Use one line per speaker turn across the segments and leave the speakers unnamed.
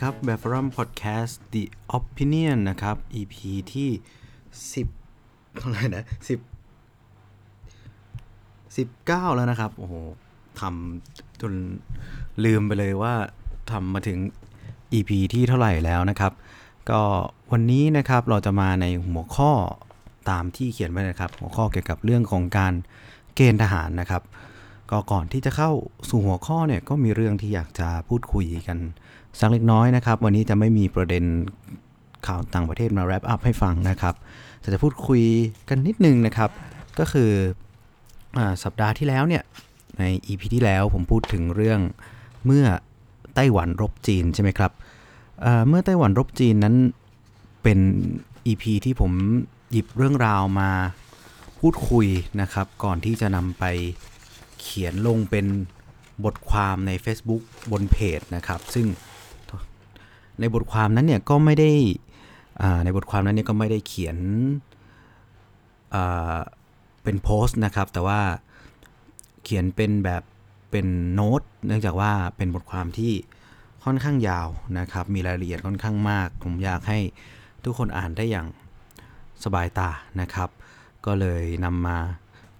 ครับแบบฟอรัมพอดแคสต์ The Opinion นะครับ EP ที่ 10 เท่าไหร่นะ10 19 แล้วนะครับ โอ้โหทำจนลืมไปเลยว่าทำมาถึง EP ที่เท่าไหร่แล้วนะครับ ก็วันนี้นะครับเราจะมาในหัวข้อตามที่เขียนไว้นะครับ หัวข้อเกี่ยวกับเรื่องของการเกณฑ์ทหารนะครับ ก็ก่อนที่จะเข้าสู่หัวข้อเนี่ยก็มีเรื่องที่อยากจะพูดคุยกัน สักเล็กน้อยนะครับ วันนี้จะไม่มีประเด็นข่าวต่างประเทศมาแรปอัพให้ฟังนะครับจะจะพูดคุยกันนิดนึงนะครับ ก็คืออสัปดาห์ที่แล้วเนี่ยใน EP ที่แล้วผมพูดถึงเรื่องเมื่อไต้หวันรบจีนใช่ไหมครับเเมื่อไต้หวันรบจีนนั้นเป็น EP ที่ผมหยิบเรื่องราวมาพูดคุยนะครับ ก่อนที่จะนำไปเขียนลงเป็นบทความใน Facebook บนเพจนะครับ ซึ่ง ในบทความนั้นเนี่ยก็ไม่ได้ในบทความนั้นเนี่ยก็ไม่ได้เขียนเป็นโพสต์นะครับ แต่ว่าเขียนเป็นแบบเป็นโน้ตเนื่องจากว่าเป็นบทความที่ค่อนข้างยาวนะครับ มีรายละเอียดค่อนข้างมาก ผมอยากให้ทุกคนอ่านได้อย่างสบายตานะครับ ก็เลยนำมา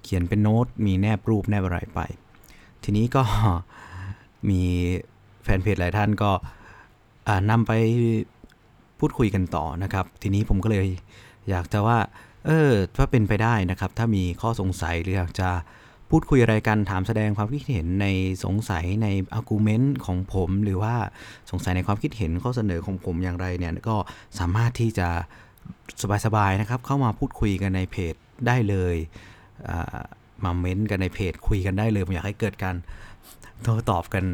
เขียนเป็นโน้ต มีแนบรูปแนบอะไรไป ทีนี้ก็มีแฟนเพจหลายท่านก็ นำไปพูดคุยกันต่อนะครับ ทีนี้ผมก็เลยอยากจะว่า เออถ้าเป็นไปได้นะครับ ถ้ามีข้อสงสัยหรืออยากจะพูดคุยอะไรกันถามแสดงความคิดเห็นในสงสัยใน argument ของผม หรือว่าสงสัยในความคิดเห็นข้อเสนอของผมอย่างไรเนี่ยก็สามารถที่จะสบายๆนะครับ เข้ามาพูดคุยกันในเพจได้เลยมาเม้นกันในเพจคุยกันได้เลยผมอยากให้เกิดการโต้ตอบกัน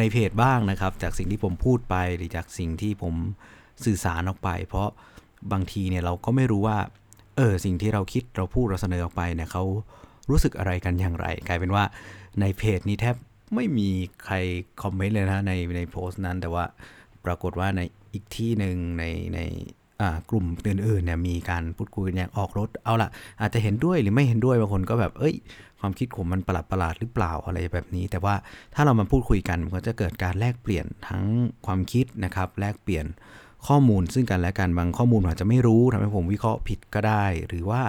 ในเพจบ้างนะครับ จากสิ่งที่ผมพูดไปหรือจากสิ่งที่ผมสื่อสารออกไป เพราะบางทีเนี่ยเราก็ไม่รู้ว่าเออสิ่งที่เราคิดเราพูดเราเสนอออกไปเนี่ยเขารู้สึกอะไรกันอย่างไร กลายเป็นว่าในเพจนี้แทบไม่มีใครคอมเมนต์เลยนะในในโพสต์นั้น แต่ว่าปรากฏว่าในอีกที่หนึ่งในในกลุ่มอื่นๆเนี่ยมีการพูดคุยอย่างออกรถเอาละอาจจะเห็นด้วยหรือไม่เห็นด้วยบางคนก็แบบ เอ้ย ความคิดผมมันประหลาดประหลาดหรือเปล่าอะไรแบบนี้ แต่ว่าถ้าเรามาพูดคุยกันมันก็จะเกิดการแลกเปลี่ยนทั้งความคิดนะครับ แลกเปลี่ยนข้อมูลซึ่งกันและกันบางข้อมูลอาจจะไม่รู้ทำให้ผมวิเคราะห์ผิดก็ได้ หรือว่า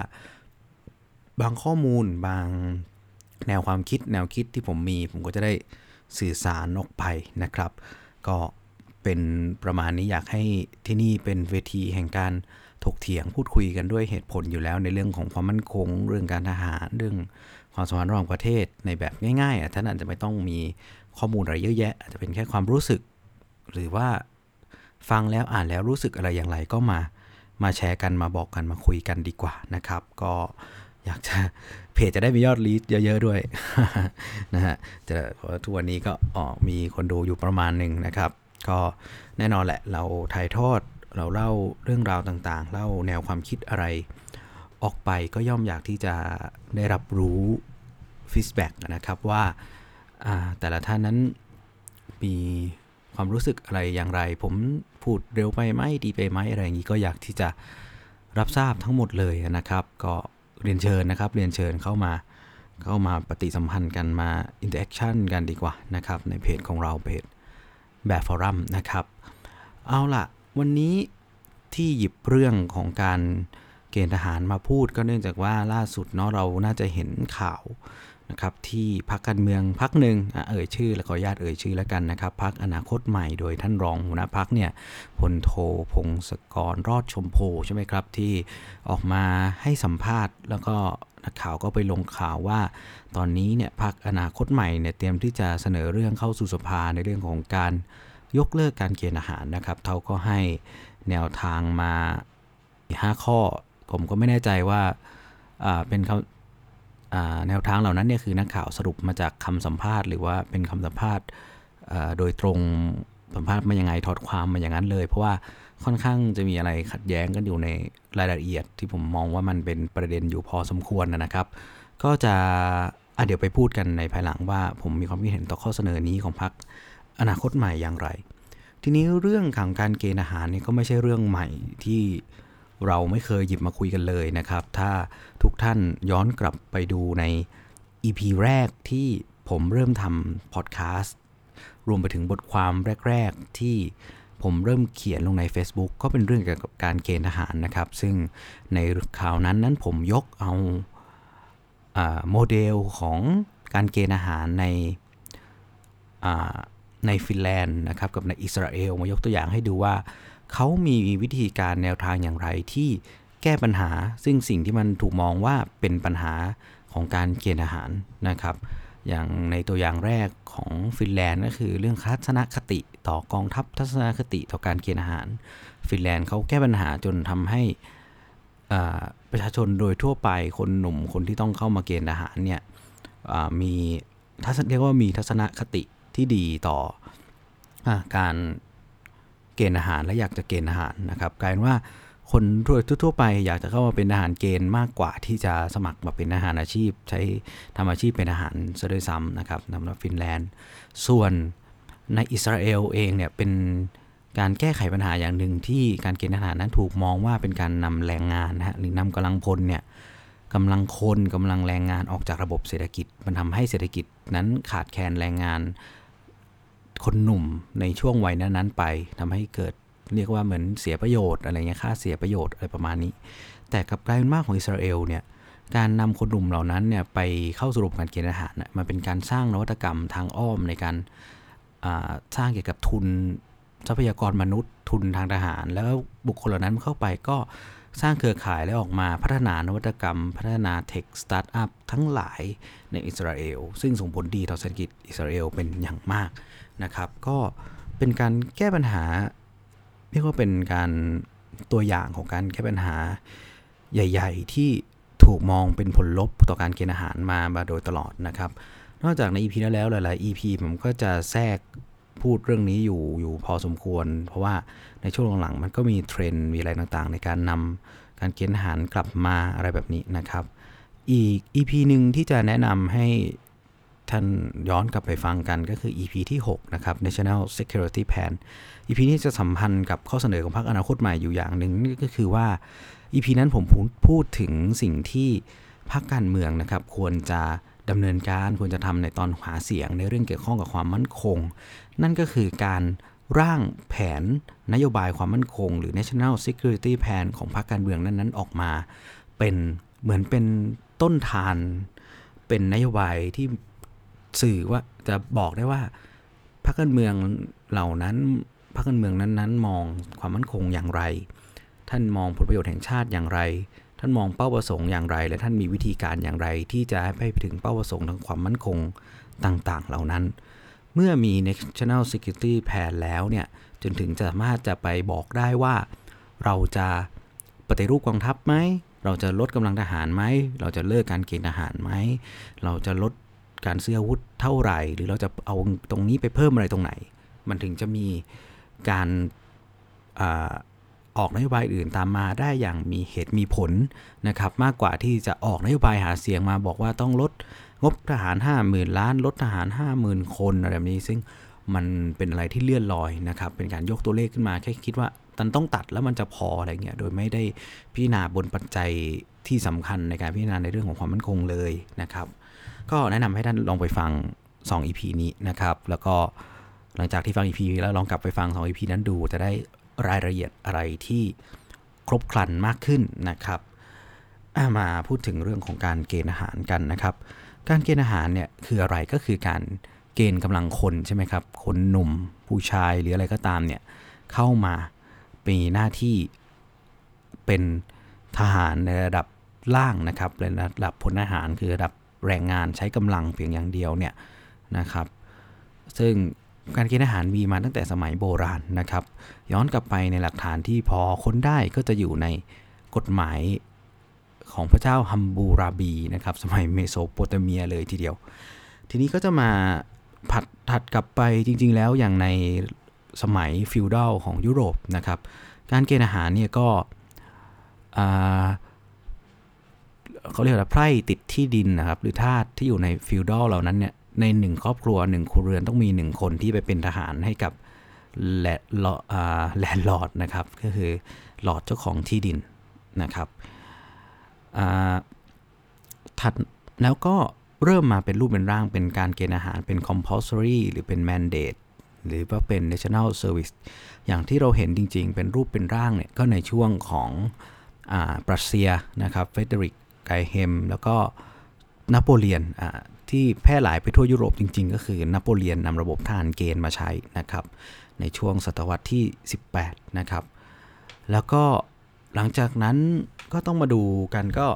บางข้อมูลบางแนวความคิดแนวคิดที่ผมมี ผมก็จะได้สื่อสารออกไปนะครับ ก็เป็นประมาณนี้อยากให้ที่นี่เป็นเวทีแห่งการถกเถียงพูดคุยกันด้วยเหตุผลอยู่แล้วในเรื่องของความมั่นคง เรื่องการทหารเรื่อง ความสัมพันธ์ระหว่างประเทศในแบบง่ายๆท่านอาจจะไม่ต้องมีข้อมูลอะไรเยอะแยะอาจจะเป็นแค่ความรู้สึก หรือว่าฟังแล้วอ่านแล้วรู้สึกอะไรอย่างไรก็มามาแชร์กันมาบอกกันมาคุยกันดีกว่านะครับ ก็อยากจะเพจจะได้มียอดลีดเยอะ ๆ ด้วยนะฮะจะทุกวันนี้ก็ออมีคนดูอยู่ประมาณหนึ่งนะครับ ก็แน่นอนแหละเราถ่ายทอดเราเล่าเรื่องราวต่างๆ เล่าแนวความคิดอะไร ออกไปก็ย่อมอยากที่จะได้รับรู้ฟีดแบ็กนะครับว่าแต่ละท่านนั้นมีความรู้สึกอะไรอย่างไร ผมพูดเร็วไปไหมดีไปไหมอะไรอย่างนี้ก็อยากที่จะรับทราบทั้งหมดเลยนะครับ ก็เรียนเชิญนะครับ เรียนเชิญเข้ามาเข้ามาปฏิสัมพันธ์กันมา interaction กันดีกว่านะครับ ในเพจของเราเพจแบบ forum นะครับ เอาล่ะ วันนี้ที่หยิบเรื่องของการ เกณฑ์ทหารมาพูดก็เนื่องจากว่าล่าสุดเนาะเราน่าจะเห็นข่าวนะครับที่พักการเมืองพักหนึ่งเอ่ยชื่อ แล้วก็ญาตเอ่ยชื่อแล้วกันนะครับพักอนาคตใหม่โดยท่านรองหัวหน้าพักเนี่ยพลโทพงศกรรอดชมโพใช่ไหมครับที่ออกมาให้สัมภาษณ์ แล้วก็นักข่าวก็ไปลงข่าวว่า ตอนนี้เนี่ยพักอนาคตใหม่เนี่ยเตรียมที่จะเสนอเรื่องเข้าสู่สภาในเรื่องของการยกเลิกการเกณฑ์อาหารนะครับเขาก็ให้แนวทางมา 5 ข้อ ผมก็ไม่แน่ใจว่าเป็นแนวทางเหล่านั้นเนี่ยคือนักข่าวสรุปมาจากคำสัมภาษณ์หรือว่าเป็นคำสัมภาษณ์โดยตรงสัมภาษณ์มายังไงถอดความมาอย่างนั้นเลย เพราะว่าค่อนข้างจะมีอะไรขัดแย้งกันอยู่ในรายละเอียด ที่ผมมองว่ามันเป็นประเด็นอยู่พอสมควรนะครับ ก็จะะเดี๋ยวไปพูดกันในภายหลังว่าผมมีความคิดเห็นต่อข้อเสนอนี้ของพรรคอนาคตใหม่อย่างไร ทีนี้เรื่องของการเกณฑ์อาหารนี่ก็ไม่ใช่เรื่องใหม่ที่ เราไม่เคยหยิบมาคุยกันเลยนะครับ ถ้าทุกท่านย้อนกลับไปดูใน EP แรกที่ผมเริ่มทำพอดแคสต์รวมไปถึงบทความแรก ๆ ที่ผมเริ่มเขียนลงใน Facebook ก็เป็นเรื่องเกี่ยวกับการเกณฑ์ทหารนะครับ ซึ่งในข่าวนั้นนั้นผมยกเอาโมเดลของการเกณฑ์อาหารในในฟินแลนด์นะครับกับในอิสราเอลมายกตัวอย่างให้ดูว่า เขามีวิธีการแนวทางอย่างไรที่แก้ปัญหา ซึ่งสิ่งที่มันถูกมองว่าเป็นปัญหาของการเกณฑ์อาหารนะครับ อย่างในตัวอย่างแรกของฟินแลนด์ก็คือเรื่องทัศนคติต่อกองทัพทัศนคติต่อการเกณฑ์อาหาร ฟินแลนด์เขาแก้ปัญหาจนทำให้ประชาชนโดยทั่วไปคนหนุ่มคนที่ต้องเข้ามาเกณฑ์อาหารเนี่ยมีทัศเรียกว่ามีทัศนคติที่ดีต่ออการ เกณฑ์อาหารและอยากจะเกณฑ์อาหารนะครับกลายเป็นว่าคนทั่วไปอยากจะเข้ามาเป็นทหารเกณฑ์มากกว่าที่จะสมัครมาเป็นทหารอาชีพ ใช้ทำอาชีพเป็นทหารซะด้วยซ้ำนะครับสำหรับฟินแลนด์ ส่วนในอิสราเอลเองเนี่ยเป็นการแก้ไขปัญหาอย่างหนึ่งที่การเกณฑ์ทหารนั้นถูกมองว่าเป็นการนำแรงงานนะฮะหรือนำกำลังพลเนี่ยกำลังคนกำลังแรงงานออกจากระบบเศรษฐกิจ มันทำให้เศรษฐกิจนั้นขาดแคลนแรงงาน คนหนุ่มในช่วงวัยนั้นๆไปทำให้เกิดเรียกว่าเหมือนเสียประโยชน์อะไรเงี้ยค่าเสียประโยชน์อะไรประมาณนี้ แต่กับกลายเป็นมากของอิสราเอลเนี่ยการนำคนหนุ่มเหล่านั้นเนี่ยไปเข้าสู่ระบบการเกณฑ์อาหารมันเป็นการสร้างนวัตกรรมทางอ้อมในการสร้างเกี่ยวกับทุนทรัพยากรมนุษย์ทุนทางทหาร แล้วบุคคลเหล่านั้นเข้าไปก็สร้างเครือข่ายแล้วออกมาพัฒนานวัตกรรม พัฒนาเทคสตาร์ทอัพทั้งหลายในอิสราเอลซึ่งส่งผลดีต่อเศรษฐกิจอิสราเอลเป็นอย่างมาก นะครับ ก็เป็นการแก้ปัญหาเรียกว่าเป็นการตัวอย่างของการแก้ปัญหาใหญ่ ๆ ที่ถูกมองเป็นผลลบต่อการเกณฑ์อาหารมามาโดยตลอดนะครับ นอกจากใน EP นั้นแล้วหลายๆ EP ผมก็จะแทรกพูดเรื่องนี้อยู่อยู่พอสมควร เพราะว่าในช่วงหลังๆมันก็มีเทรนด์มีอะไรต่างๆ ในการนำการเกณฑ์อาหารกลับมาอะไรแบบนี้นะครับ อีก EP หนึ่งที่จะแนะนำให้ ท่านย้อนกลับไปฟังกันก็คือ EP ที่ 6 นะครับ National Security Plan EP นี้จะสัมพันธ์กับข้อเสนอของพรรคอนาคตใหม่อยู่อย่างหนึ่งนี่ก็คือว่า EP นั้นผมพูดถึงสิ่งที่พรรคการเมืองนะครับควรจะดำเนินการควรจะทำในตอนหาเสียงในเรื่องเกี่ยวข้องกับความมั่นคง นั่นก็คือการร่างแผนนโยบายความมั่นคง หรือ National Security Plan ของพรรคการเมืองนั้นๆ ออกมา เป็นเหมือนเป็นต้นทาน เป็นนโยบายที่ สื่อว่าจะบอกได้ว่าพรรคการเมืองเหล่านั้นพรรคการเมืองนั้นๆ มองความมั่นคงอย่างไร ท่านมองผลประโยชน์แห่งชาติอย่างไร ท่านมองเป้าประสงค์อย่างไร และท่านมีวิธีการอย่างไร ที่จะให้ไปถึงเป้าประสงค์ทางความมั่นคงต่างๆ เหล่านั้น เมื่อมี National Security Plan แล้วเนี่ยจนถึงจะสามารถจะไปบอกได้ว่าเราจะปฏิรูปกองทัพไหม เราจะลดกำลังทหารไหม เราจะเลิกการเกณฑ์ทหารไหม เราจะลด การซื้ออาวุธเท่าไหร่ หรือเราจะเอาตรงนี้ไปเพิ่มอะไรตรงไหน มันถึงจะมีการออกนโยบายอื่นตามมาได้อย่างมีเหตุมีผลนะครับ มากกว่าที่จะออกนโยบายหาเสียงมาบอกว่าต้องลดงบทหาร 50,000 ล้าน ลดทหาร 50,000 คนอะไรแบบนี้ ซึ่งมันเป็นอะไรที่เลื่อนลอยนะครับ เป็นการยกตัวเลขขึ้นมาแค่คิดว่าตันต้องตัดแล้วมันจะพออะไรเงี้ย โดยไม่ได้พิจารณาบนปัจจัยที่สำคัญในการพิจารณาในเรื่องของความมั่นคงเลยนะครับ ก็แนะนำให้ท่านลองไปฟัง 2 EP นี้นะครับ แล้วก็หลังจากที่ฟัง EP แล้วลองกลับไปฟัง 2 EP นั้นดูจะได้รายละเอียดอะไรที่ครบครันมากขึ้นนะครับ มาพูดถึงเรื่องของการเกณฑ์อาหารกันนะครับ การเกณฑ์อาหารเนี่ยคืออะไรก็คือการเกณฑ์กำลังคนใช่ไหมครับ คนหนุ่มผู้ชายหรืออะไรก็ตามเนี่ยเข้ามามีหน้าที่เป็นทหารในระดับล่างนะครับในระดับพลทหารคือระดับ แรงงานใช้กำลังเพียงอย่างเดียวเนี่ยนะครับ ซึ่งการกินอาหารมีมาตั้งแต่สมัยโบราณนะครับ ย้อนกลับไปในหลักฐานที่พอค้นได้ก็จะอยู่ในกฎหมายของพระเจ้าฮัมบูราบีนะครับ สมัยเมโสโปเตเมียเลยทีเดียว ทีนี้ก็จะมาผัดถัดกลับไปจริง ๆ แล้วอย่างในสมัยฟิวดัลของยุโรปนะครับ การเกณฑ์อาหารเนี่ยก็ เขาเรียกว่าไพร่ติดที่ดินนะครับ หรือทาสที่อยู่ใน feudal เหล่านั้นเนี่ยในหนึ่งครอบครัวหนึ่งครัวเรือนต้องมีหนึ่งคนที่ไปเป็นทหารให้กับ landlord นะครับ ก็คือหลอดเจ้าของที่ดินนะครับถัดแล้วก็เริ่มมาเป็นรูปเป็นร่างเป็นการเกณฑ์ทหารเป็น compulsory หรือเป็น mandate หรือว่าเป็น national service อย่างที่เราเห็นจริง ๆ เป็นรูปเป็นร่างเนี่ยก็ในช่วงของอ่าปรัสเซียนะครับเฟเดริก ไกเฮมแล้วก็นโปเลียนอ่าที่แพร่หลายไปทั่วยุโรปจริง ๆ ก็คือนโปเลียนนำระบบทหารเกณฑ์มาใช้นะครับในช่วงศตวรรษที่ 18 นะครับ แล้วก็หลังจากนั้นก็ต้องมาดูกันก็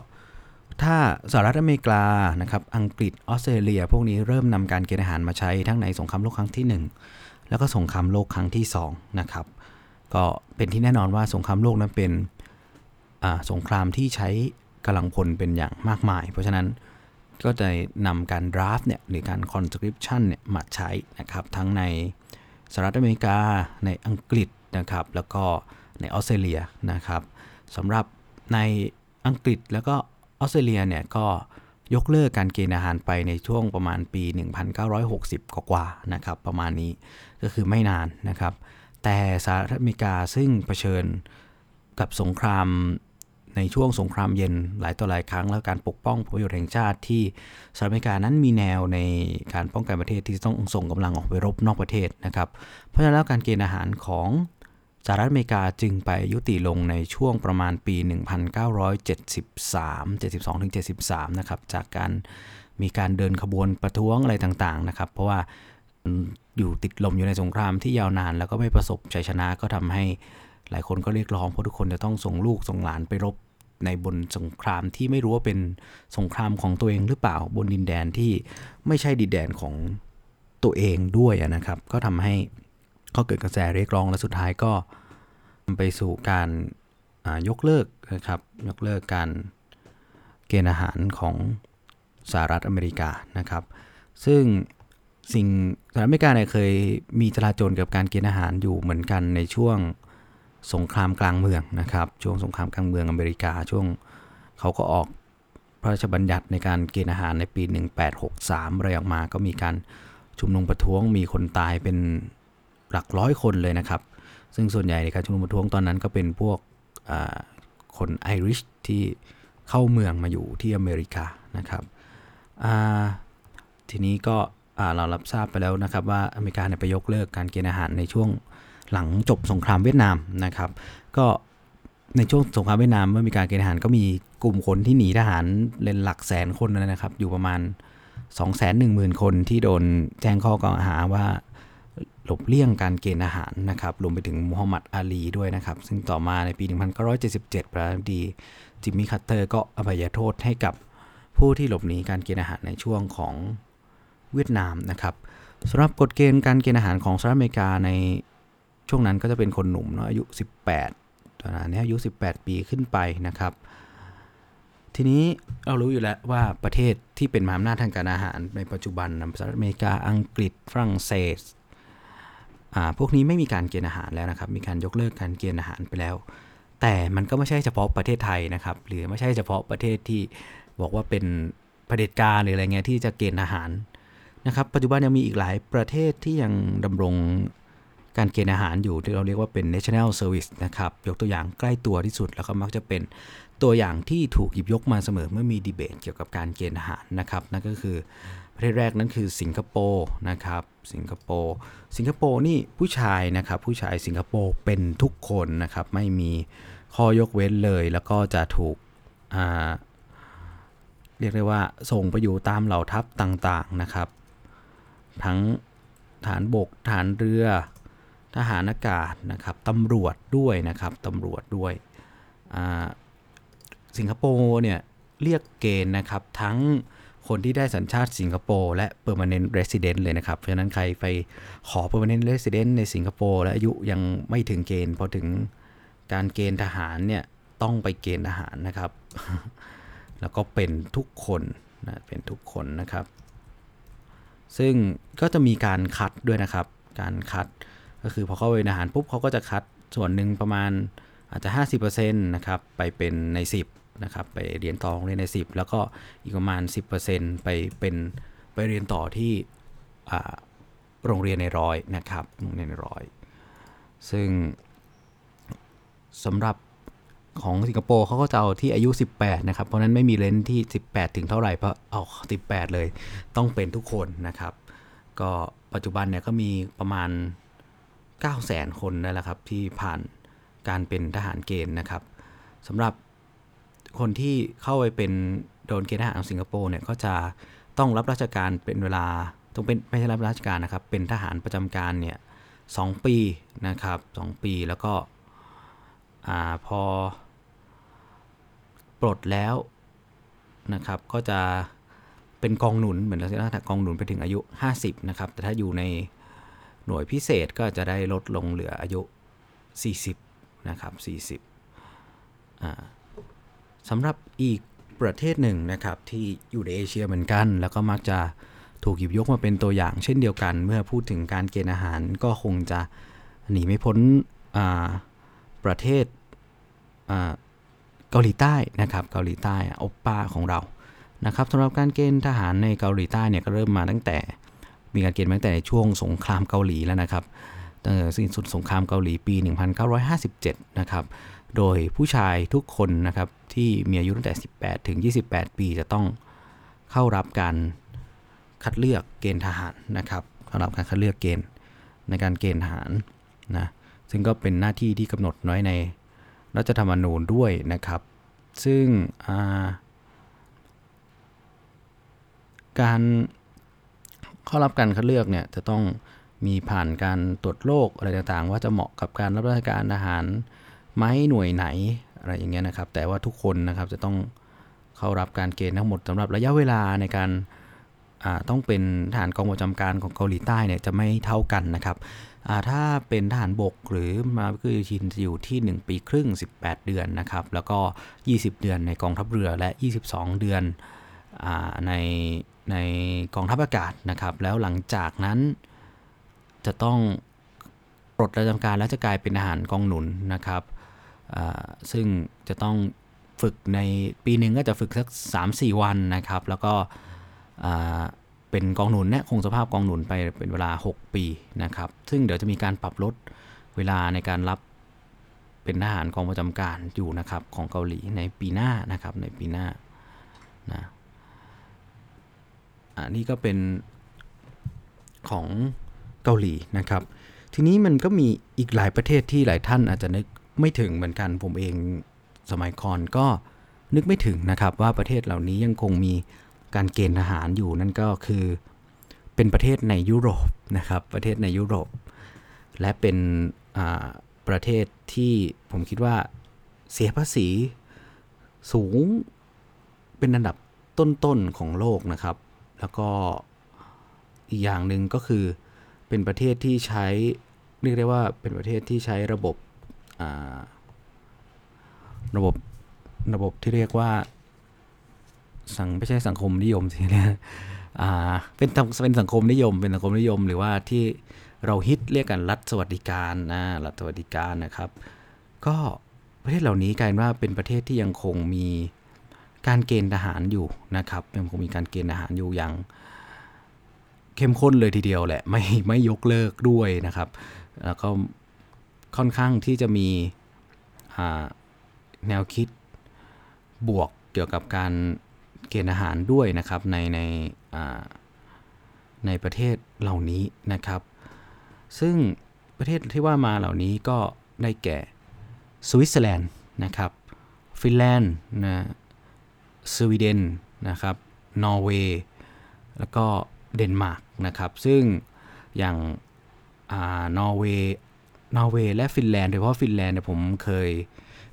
ถ้าสหรัฐอเมริกานะครับอังกฤษออสเตรเลีย พวกนี้เริ่มนำการเกณฑ์อาหารมาใช้ทั้งในสงครามโลกครั้งที่ 1 แล้วก็สงครามโลกครั้งที่2นะครับก็เป็นที่แน่นอนว่าสงครามโลกนั้นเป็นอ่าสงครามที่ใช้ กำลังพลเป็นอย่างมากมาย เพราะฉะนั้นก็จะนำการ draft เนี่ยหรือการ conscription เนี่ยมาใช้นะครับทั้งในสหรัฐอเมริกาในอังกฤษนะครับแล้วก็ในออสเตรเลียนะครับสำหรับในอังกฤษแล้วก็ออสเตรเลียเนี่ยก็ยกเลิกการเกณฑ์อาหารไปในช่วงประมาณปี 1960 กว่าๆนะครับประมาณนี้ก็คือไม่นานนะครับ แต่สหรัฐอเมริกาซึ่งเผชิญกับสงคราม ในช่วงสงครามเย็นหลายต่อหลายครั้ง แล้วการปกป้องผลประโยชน์แห่งชาติที่สหรัฐอเมริกานั้นมีแนวในการป้องกันประเทศที่ต้องส่งกำลังออกไปรบนอกประเทศนะครับ เพราะฉะนั้นแล้วการเกณฑ์อาหารของสหรัฐอเมริกาจึงไปยุติลงในช่วงประมาณปี 1973 72ถึง73 นะครับ จากการมีการเดินขบวนประท้วงอะไรต่างๆ นะครับ เพราะว่าอยู่ติดลมอยู่ในสงครามที่ยาวนาน แล้วก็ไม่ประสบชัยชนะก็ทำให้หลายคนก็เรียกร้องเพราะทุกคนจะต้องส่งลูกส่งหลานไปรบ ในบนสงครามที่ไม่รู้ว่าเป็นสงครามของตัวเองหรือเปล่าบนดินแดนที่ไม่ใช่ดินแดนของตัวเองด้วยนะครับ ก็ทำให้ก็เกิดกระแสเรียกร้องและสุดท้ายก็นำไปสู่การยกเลิกนะครับยกเลิกการเกณฑ์อาหารของสหรัฐอเมริกานะครับ ซึ่งสิ่งสหรัฐอเมริกาเนี่ยเคยมีจราจรกับการเกณฑ์อาหารอยู่เหมือนกันในช่วง สงครามกลางเมืองนะครับ ช่วงสงครามกลางเมืองอเมริกาช่วงเขาก็ออกพระราชบัญญัติในการเกณฑ์อาหารในปี 1863อะไรออกมา ก็มีการชุมนุมประท้วงมีคนตายเป็นหลักร้อยคนเลยนะครับ ซึ่งส่วนใหญ่ในการชุมนุมประท้วงตอนนั้นก็เป็นพวกคนไอริชที่เข้าเมืองมาอยู่ที่อเมริกานะครับทีนี้ก็เรารับทราบไปแล้วนะครับว่าอเมริกาเนี่ยไปยกเลิกการเกณฑ์อาหารในช่วง หลังจบสงครามเวียดนามนะครับ ก็ในช่วงสงครามเวียดนามเมื่อมีการเกณฑ์ทหารก็มีกลุ่มคนที่หนีทหารเล่นหลักแสนคนนะครับ อยู่ประมาณ 2 1 0 0 0 0 คนที่โดนแจ้งข้อกล่าวหาว่าหลบเลี่ยงการเกณฑ์ทหารนะครับ รวมไปถึงมูฮัมหมัดอาลีด้วยนะครับ ซึ่งต่อมาในปี 1977 ประธานาธิบดีจิมมี่คาร์เตอร์ก็อภัยโทษให้กับผู้ที่หลบหนีการเกณฑ์ทหารในช่วงของเวียดนามนะครับสำหรับกฎเกณฑ์การเกณฑ์ทหารของสหรัฐอเมริกาใน ช่วงนั้นก็จะเป็นคนหนุ่มเนาะอายุ 18ตอนนั้นอายุ 18 ปีขึ้นไปนะครับ ทีนี้เรารู้อยู่แล้วว่าประเทศที่เป็นมหาอำนาจทางการอาหารในปัจจุบันสหรัฐอเมริกาอังกฤษฝรั่งเศสพวกนี้ไม่มีการเกณฑ์อาหารแล้วนะครับ มีการยกเลิกการเกณฑ์อาหารไปแล้ว แต่มันก็ไม่ใช่เฉพาะประเทศไทยนะครับ หรือไม่ใช่เฉพาะประเทศที่บอกว่าเป็นเผด็จการหรืออะไรเงี้ยที่จะเกณฑ์อาหารนะครับ ปัจจุบันยังมีอีกหลายประเทศที่ยังดำรง การเกณฑ์อาหารอยู่ที่เราเรียกว่าเป็น national service นะครับ ยกตัวอย่างใกล้ตัวที่สุดแล้วก็มักจะเป็นตัวอย่างที่ถูกหยิบยกมาเสมอเมื่อมีดีเบตเกี่ยวกับการเกณฑ์อาหารนะครับ นั่นก็คือประเทศแรกนั้นคือสิงคโปร์นะครับ สิงคโปร์ สิงคโปร์นี่ผู้ชายนะครับ ผู้ชายสิงคโปร์เป็นทุกคนนะครับ ไม่มีข้อยกเว้นเลย แล้วก็จะถูกเรียกได้ว่าส่งไปอยู่ตามเหล่าทัพต่างๆนะครับ ทั้งฐานบกฐานเรือ ทหารอากาศนะครับตำรวจด้วยนะครับตำรวจด้วย สิงคโปร์เนี่ยเรียกเกณฑ์นะครับทั้งคนที่ได้สัญชาติสิงคโปร์และ permanent resident เลยนะครับ เพราะฉะนั้นใครไปขอ permanent resident ในสิงคโปร์และอายุยังไม่ถึงเกณฑ์พอถึงการเกณฑ์ทหารเนี่ยต้องไปเกณฑ์ทหารนะครับ แล้วก็เป็นทุกคนนะเป็นทุกคนนะครับ ซึ่งก็จะมีการคัดด้วยนะครับ การคัด ก็คือพอเข้าไปในอาหารปุ๊บเขาก็จะคัดส่วนหนึ่งประมาณอาจจะ 50%นะครับไปเป็นใน 10นะครับไปเรียนต่อเรียนใน 10 แล้วก็อีกประมาณ 10%ไปเป็นไปเรียนต่อที่โรงเรียนในร้อยนะครับโรงเรียนในร้อยซึ่งสำหรับของสิงคโปร์เขาก็จะเอาที่อายุ 18 นะครับ เพราะนั้นไม่มีเลนที่ 18 ถึงเท่าไหร่เพราะเอา 18 เลยต้องเป็นทุกคนนะครับ ก็ปัจจุบันเนี่ยก็มีประมาณ 9 0 0 0 0 0คนนั่นแหละครับที่ผ่านการเป็นทหารเกณฑ์นะครับสำหรับคนที่เข้าไปเป็นโดนเกณฑ์ทหารของสิงคโปร์เนี่ยก็จะต้องรับราชการเป็นเวลาต้องเป็นไม่ใช่รับราชการนะครับ เป็นทหารประจำการเนี่ยสปีนะครับสปีแล้วก็อ่าพอปลดแล้วนะครับก็จะเป็นกองหนุนเหมือนลักษณะกองหนุนไปถึงอายุ 50นะครับแต่ถ้าอยู่ใน หน่วยพิเศษก็จะได้ลดลงเหลืออายุ 40 นะครับ 40สำหรับอีกประเทศหนึ่งนะครับที่อยู่ในเอเชียเหมือนกัน แล้วก็มักจะถูกหยิบยกมาเป็นตัวอย่างเช่นเดียวกัน เมื่อพูดถึงการเกณฑ์อาหารก็คงจะหนีไม่พ้นประเทศเกาหลีใต้นะครับเกาหลีใต้อปป้าของเรานะครับสำหรับการเกณฑ์ทหารในเกาหลีใต้เนี่ยก็เริ่มมาตั้งแต่ มีการเกณฑ์ตั้งแต่ในช่วงสงครามเกาหลีแล้วนะครับตั้งแต่สิ้นสุดสงครามเกาหลีปี 1957 นะครับ โดยผู้ชายทุกคนนะครับที่มีอายุตั้งแต่ 18 ถึง 28 ปีจะต้องเข้ารับการคัดเลือกเกณฑ์ทหารนะครับเข้ารับการคัดเลือกเกณฑ์ในการเกณฑ์ทหารนะซึ่งก็เป็นหน้าที่ที่กำหนดน้อยในรัฐธรรมนูญด้วยนะครับ ซึ่งการ เข้ารับการคัดเลือกเนี่ยจะต้องมีผ่านการตรวจโรคอะไรต่างๆ ว่าจะเหมาะกับการรับราชการอาหารไหมหน่วยไหนอะไรอย่างเงี้ยนะครับ แต่ว่าทุกคนนะครับจะต้องเข้ารับการเกณฑ์ทั้งหมดสำหรับระยะเวลาในการต้องเป็นทหารกองประจำการของเกาหลีใต้เนี่ยจะไม่เท่ากันนะครับถ้าเป็นทหารบกหรือมาคือชินจะอยู่ที่ 1 ปีครึ่ง 18 เดือนนะครับ แล้วก็ 20 เดือนในกองทัพเรือและ 22 เดือนอใน ในกองทัพอากาศนะครับ แล้วหลังจากนั้นจะต้องปลดประจำการแล้วจะกลายเป็นทหารกองหนุนนะครับ ซึ่งจะต้องฝึกในปีหนึ่งก็จะฝึกสัก 3-4 วันนะครับ แล้วก็เป็นกองหนุนเนี่ยคงสภาพกองหนุนไปเป็นเวลา 6 ปีนะครับ ซึ่งเดี๋ยวจะมีการปรับลดเวลาในการรับเป็นทหารกองประจำการอยู่นะครับของเกาหลีในปีหน้านะครับในปีหน้านะ อันนี้ก็เป็นของเกาหลีนะครับ ทีนี้มันก็มีอีกหลายประเทศที่หลายท่านอาจจะนึกไม่ถึงเหมือนกันผมเองสมัยก่อนก็นึกไม่ถึงนะครับ ว่าประเทศเหล่านี้ยังคงมีการเกณฑ์ทหารอยู่นั่นก็คือเป็นประเทศในยุโรปนะครับ ประเทศในยุโรป และเป็นประเทศที่ผมคิดว่าเสียภาษีสูงเป็นอันดับต้นๆของโลกนะครับ แล้วก็อีกอย่างหนึ่งก็คือเป็นประเทศที่ใช้เรียกได้ว่าเป็นประเทศที่ใช้ระบบระบบระบบที่เรียกว่า สังไม่ใช่สังคมนิยมสิเนี่ยเป็นเป็นสังคมนิยม เป็นสังคมนิยม หรือว่าที่เราฮิตเรียกกันรัฐสวัสดิการนะรัฐสวัสดิการนะครับ ก็ประเทศเหล่านี้กลายว่าเป็นประเทศที่ยังคงมี การเกณฑ์ทหารอยู่นะครับยังคงมีการเกณฑ์ทหารอยู่อย่างเข้มข้นเลยทีเดียวแหละไม่ไม่ยกเลิกด้วยนะครับแล้วก็ค่อนข้างที่จะมีแนวคิดบวกเกี่ยวกับการเกณฑ์อาหารด้วยนะครับในในในประเทศเหล่านี้นะครับ ซึ่งประเทศที่ว่ามาเหล่านี้ก็ได้แก่สวิตเซอร์แลนด์นะครับ ฟินแลนด์นะ สวีเดนนะครับนอร์เวย์แล้วก็เดนมาร์กนะครับ ซึ่งอย่างนอร์เวย์นอร์เวย์และฟินแลนด์โดยเฉพาะฟินแลนด์เนี่ยผมเคย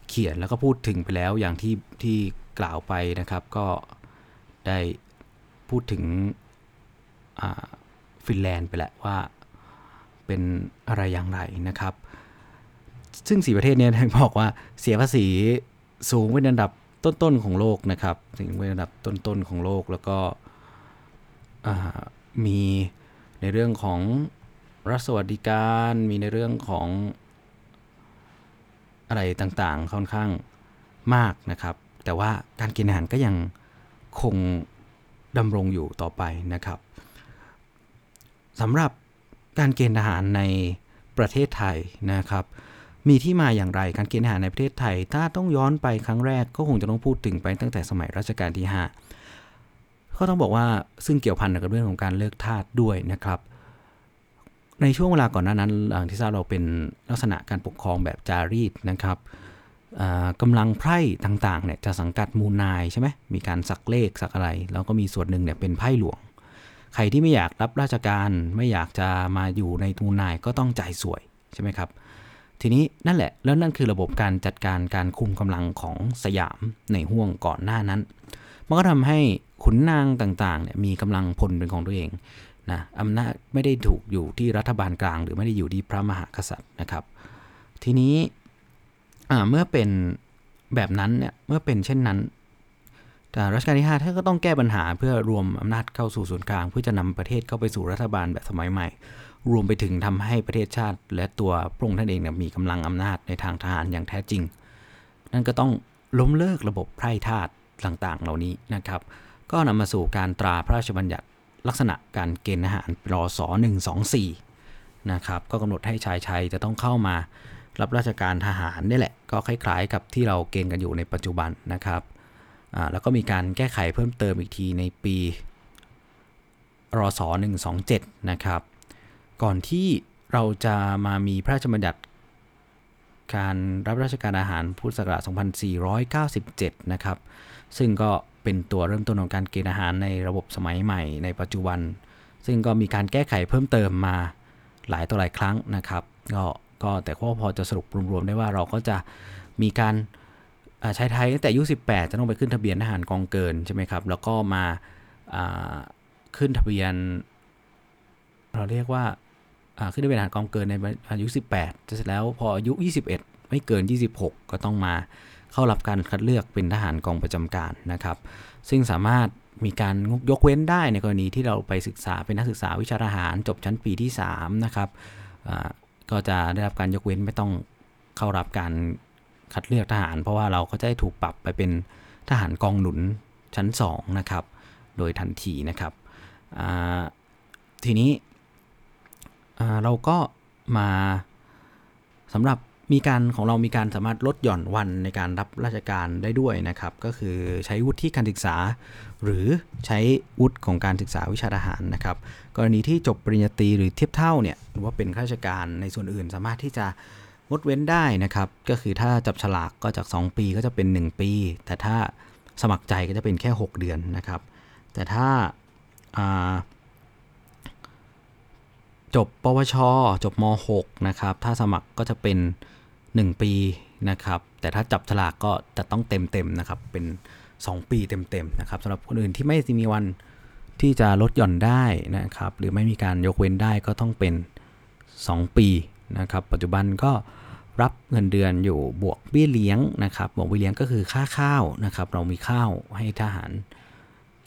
เขียนแล้วก็พูดถึงไปแล้วอย่างที่ที่กล่าวไปนะครับก็ได้พูดถึงฟินแลนด์ไปแล้วว่าเป็นอะไรอย่างไรนะครับ ซึ่งสี่ประเทศนี้บอกว่าเสียภาษีสูงเป็นอันดับ ต้นๆของโลกนะครับถึงเป็นอันดับต้นๆของโลกแล้วก็มีในเรื่องของรัฐสวัสดิการ มีในเรื่องของอะไรต่างๆค่อนข้างมากนะครับ แต่ว่าการกินอาหารก็ยังคงดำรงอยู่ต่อไปนะครับสำหรับการเกณฑ์ทหารในประเทศไทยนะครับ มีที่มาอย่างไรการเกณฑ์ทหารในประเทศไทย ถ้าต้องย้อนไปครั้งแรกก็คงจะต้องพูดถึงไปตั้งแต่สมัยรัชกาลที่ 5 ก็ต้องบอกว่าซึ่งเกี่ยวพันกับเรื่องของการเลิกทาสด้วยนะครับ ในช่วงเวลาก่อนหน้านั้นหลังที่ทราบเราเป็นลักษณะการปกครองแบบจารีตนะครับอ่ากำลังไพร่ต่างๆเนี่ยจะสังกัดมูลนายใช่ไหมมีการสักเลขสักอะไร แล้วก็มีส่วนหนึ่งเนี่ยเป็นไพ่หลวง ใครที่ไม่อยากรับราชการไม่อยากจะมาอยู่ในมูลนายก็ต้องจ่ายสวยใช่ไหมครับ ทีนี้นั่นแหละแล้วนั่นคือระบบการจัดการการคุมกำลังของสยามในห่วงก่อนหน้านั้น มันก็ทำให้ขุนนางต่างๆเนี่ยมีกำลังพลเป็นของตัวเองนะอำนาจไม่ได้ถูกอยู่ที่รัฐบาลกลาง หรือไม่ได้อยู่ที่พระมหากษัตริย์นะครับ ทีนี้อ่าเมื่อเป็นแบบนั้นเนี่ยเมื่อเป็นเช่นนั้นแต่รัชกาลที่5ท่านก็ต้องแก้ปัญหาเพื่อรวมอำนาจเข้าสู่ศูนย์กลาง เพื่อจะนำประเทศเข้าไปสู่รัฐบาลแบบสมัยใหม่ รวมไปถึงทำให้ประเทศชาติ และตัวพระองค์ท่านเองเนี่ยมีกำลังอำนาจในทางทหารอย่างแท้จริง นั่นก็ต้องล้มเลิกระบบไพร่ทาสต่างๆ เหล่านี้นะครับ ก็นำมาสู่การตราพระราชบัญญัติลักษณะการเกณฑ์อาหารรศ124นะครับ ก็กำหนดให้ชายชายจะต้องเข้ามารับราชการทหารนี่แหละ ก็คล้ายๆ กับที่เราเกณฑ์กันอยู่ในปัจจุบันนะครับแล้วก็มีการแก้ไขเพิ่มเติมอีกทีในปีรศ127 นะครับ ก่อนที่เราจะมามีพระราชบัญญัติการรับราชการอาหารพุทธศักราช 2497 นะครับ ซึ่งก็เป็นตัวเริ่มต้นของการเกณฑ์อาหารในระบบสมัยใหม่ในปัจจุบัน ซึ่งก็มีการแก้ไขเพิ่มเติมมาหลายต่อหลายครั้งนะครับ ก็ก็แต่ก็พอจะสรุปรวมๆได้ว่าเราก็จะมีการอ่าใช้ไทยตั้งแต่อายุ 18 จะต้องไปขึ้นทะเบียนทหารกองเกินใช่ไหมครับ แล้วก็มาขึ้นทะเบียน เราเรียกว่า ขึ้นทะเบียนทหารกองเกินในอายุ 18เสร็จแล้วพออายุ 21 ไม่เกิน 26 ก็ต้องมาเข้ารับการคัดเลือกเป็นทหารกองประจำการนะครับ ซึ่งสามารถมีการยกเว้นได้ในกรณีที่เราไปศึกษาเป็นนักศึกษาวิชาทหารจบชั้นปีที่3นะครับก็จะได้รับการยกเว้นไม่ต้องเข้ารับการคัดเลือกทหาร เพราะว่าเราก็จะได้ถูกปรับไปเป็นทหารกองหนุนชั้น2นะครับโดยทันทีนะครับทีนี้ เราก็มาสำหรับมีการของเรามีการสามารถลดหย่อนวันในการรับราชการได้ด้วยนะครับ ก็คือใช้วุฒิการศึกษา หรือใช้วุฒิของการศึกษาวิชาทหารนะครับ กรณีที่จบปริญญาตรีหรือเทียบเท่าเนี่ยหรือว่าเป็นข้าราชการในส่วนอื่นสามารถที่จะงดเว้นได้นะครับ ก็คือถ้าจับฉลากก็จาก 2 ปีก็จะเป็น 1 ปี แต่ถ้าสมัครใจก็จะเป็นแค่ 6 เดือนนะครับ แต่ถ้าา จบปวช จบม .6 นะครับ ถ้าสมัครก็จะเป็น 1 ปีนะครับ แต่ถ้าจับฉลากก็จะต้องเต็มๆนะครับ เป็น 2 ปีเต็มๆนะครับสำหรับคนอื่นที่ไม่มีวันที่จะลดหย่อนได้นะครับ หรือไม่มีการยกเว้นได้ก็ต้องเป็น 2 ปีนะครับ ปัจจุบันก็รับเงินเดือนอยู่บวกเบี้ยเลี้ยงนะครับ บวกเบี้ยเลี้ยงก็คือค่าข้าวนะครับ เรามีข้าวให้ทหาร